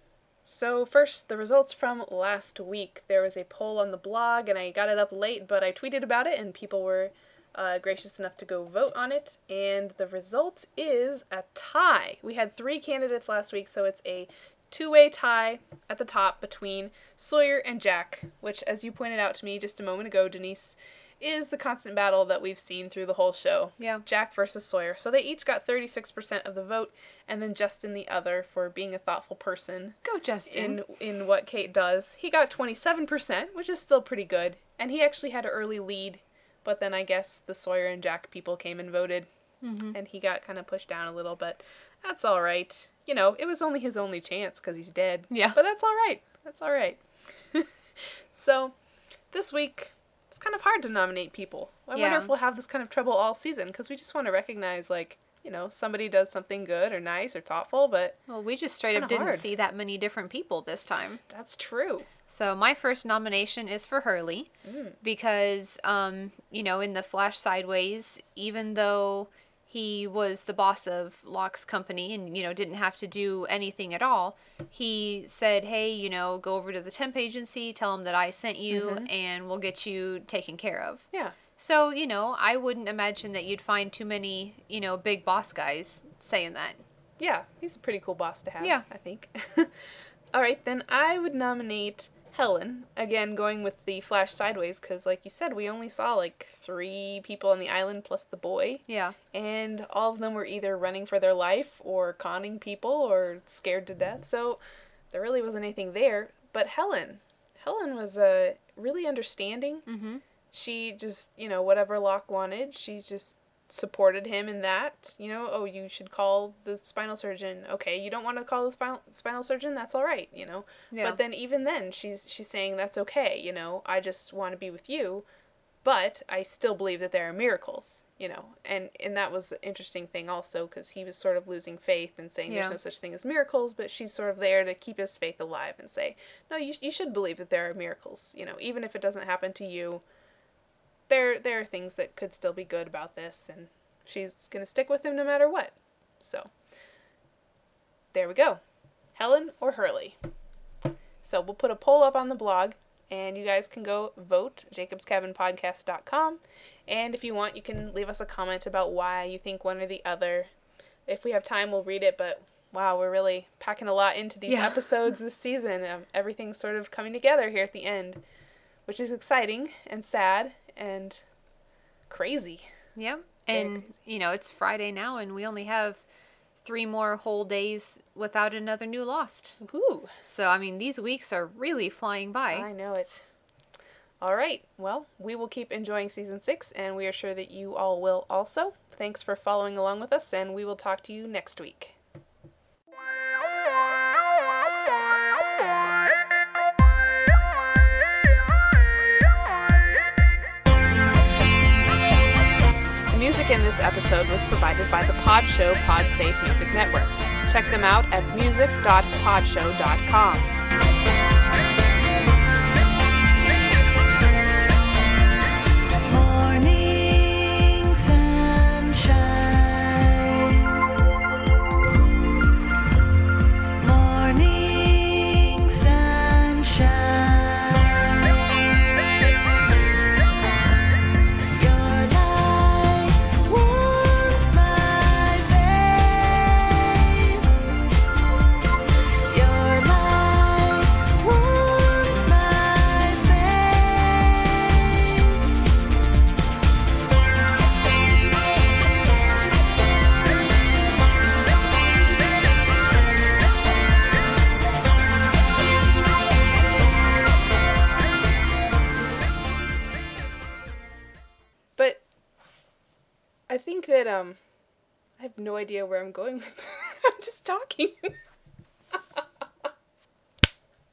Speaker 1: So, first, the results from last week. There was a poll on the blog, and I got it up late, but I tweeted about it, and people were uh, gracious enough to go vote on it. And the result is a tie. We had three candidates last week, so it's a two way tie at the top between Sawyer and Jack, which, as you pointed out to me just a moment ago, Denise, is the constant battle that we've seen through the whole show.
Speaker 2: Yeah.
Speaker 1: Jack versus Sawyer. So they each got 36% of the vote, and then Justin the other for being a thoughtful person.
Speaker 2: Go, Justin.
Speaker 1: In in what Kate does. He got 27%, which is still pretty good. And he actually had an early lead, but then I guess the Sawyer and Jack people came and voted,
Speaker 2: Mhm.
Speaker 1: and he got kind of pushed down a little, but that's all right. You know, it was only his only chance because he's dead.
Speaker 2: Yeah.
Speaker 1: But that's all right. That's all right. so, this week, it's kind of hard to nominate people. I wonder if we'll have this kind of trouble all season because we just want to recognize, like, you know, somebody does something good or nice or thoughtful, but
Speaker 2: Well, we just straight up didn't
Speaker 1: hard.
Speaker 2: see that many different people this time.
Speaker 1: That's true.
Speaker 2: So my first nomination is for Hurley
Speaker 1: Mm.
Speaker 2: because, um, you know, in the Flash Sideways, even though he was the boss of Locke's company and you know didn't have to do anything at all, he said, "Hey, you know, go over to the temp agency, tell them that I sent you,
Speaker 1: Mhm.
Speaker 2: and we'll get you taken care of."
Speaker 1: Yeah.
Speaker 2: So you know, I wouldn't imagine that you'd find too many, you know, big boss guys saying that.
Speaker 1: Yeah, he's a pretty cool boss to have.
Speaker 2: Yeah.
Speaker 1: I think. All right, then I would nominate Helen. Again, going with the Flash Sideways, because, like you said, we only saw like three people on the island plus the boy.
Speaker 2: Yeah.
Speaker 1: And all of them were either running for their life or conning people or scared to death. So there really wasn't anything there. But Helen, Helen was uh, really understanding.
Speaker 2: Mm-hmm.
Speaker 1: She just, you know, whatever Locke wanted, she just supported him in that. You know, oh, you should call the spinal surgeon. Okay, you don't want to call the spinal spinal surgeon. That's all right. You know.
Speaker 2: Yeah.
Speaker 1: But then even then, she's she's saying that's okay. You know, I just want to be with you, but I still believe that there are miracles. You know, and and that was an interesting thing also because he was sort of losing faith and saying
Speaker 2: Yeah.
Speaker 1: there's no such thing as miracles, but she's sort of there to keep his faith alive and say, no, you you should believe that there are miracles. You know, even if it doesn't happen to you there there are things that could still be good about this and she's going to stick with him no matter what. So there we go. Helen or Hurley. So we'll put a poll up on the blog and you guys can go vote jacobscabinpodcast.com and if you want you can leave us a comment about why you think one or the other. If we have time we'll read it but wow, we're really packing a lot into these
Speaker 2: Yeah.
Speaker 1: episodes this season. Um, everything's sort of coming together here at the end, which is exciting and sad and crazy.
Speaker 2: Yep.
Speaker 1: Very
Speaker 2: And you know, it's Friday now and we only have three more whole days without another new Lost.
Speaker 1: Ooh.
Speaker 2: So, I mean, these weeks are really flying by.
Speaker 1: I know it. All right. Well, we will keep enjoying season six, and we are sure that you all will also. Thanks for following along with us, and we will talk to you next week. Music in this episode was provided by the Pod Show Podsafe Music Network. Check them out at music.podshow.com.
Speaker 13: Morning sunshine.
Speaker 1: Um I have no idea where I'm going I'm just talking.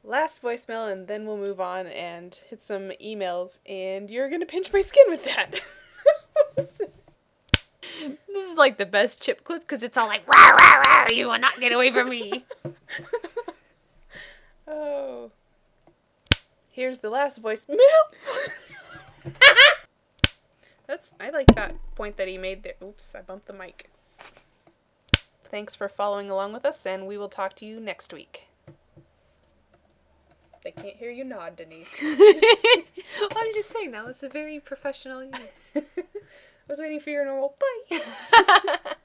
Speaker 1: Last voicemail and then we'll move on and hit some emails and you're gonna pinch my skin with that.
Speaker 2: This is like the best chip clip because it's all like, rah, rah, rah, you will not get away from me.
Speaker 1: oh. Here's the last voicemail. That's I like that point that he made there. Oops, I bumped the mic. Thanks for following along with us and we will talk to you next week. They can't hear you nod, Denise.
Speaker 2: I'm just saying, that was a very professional.
Speaker 1: I was waiting for your normal bye.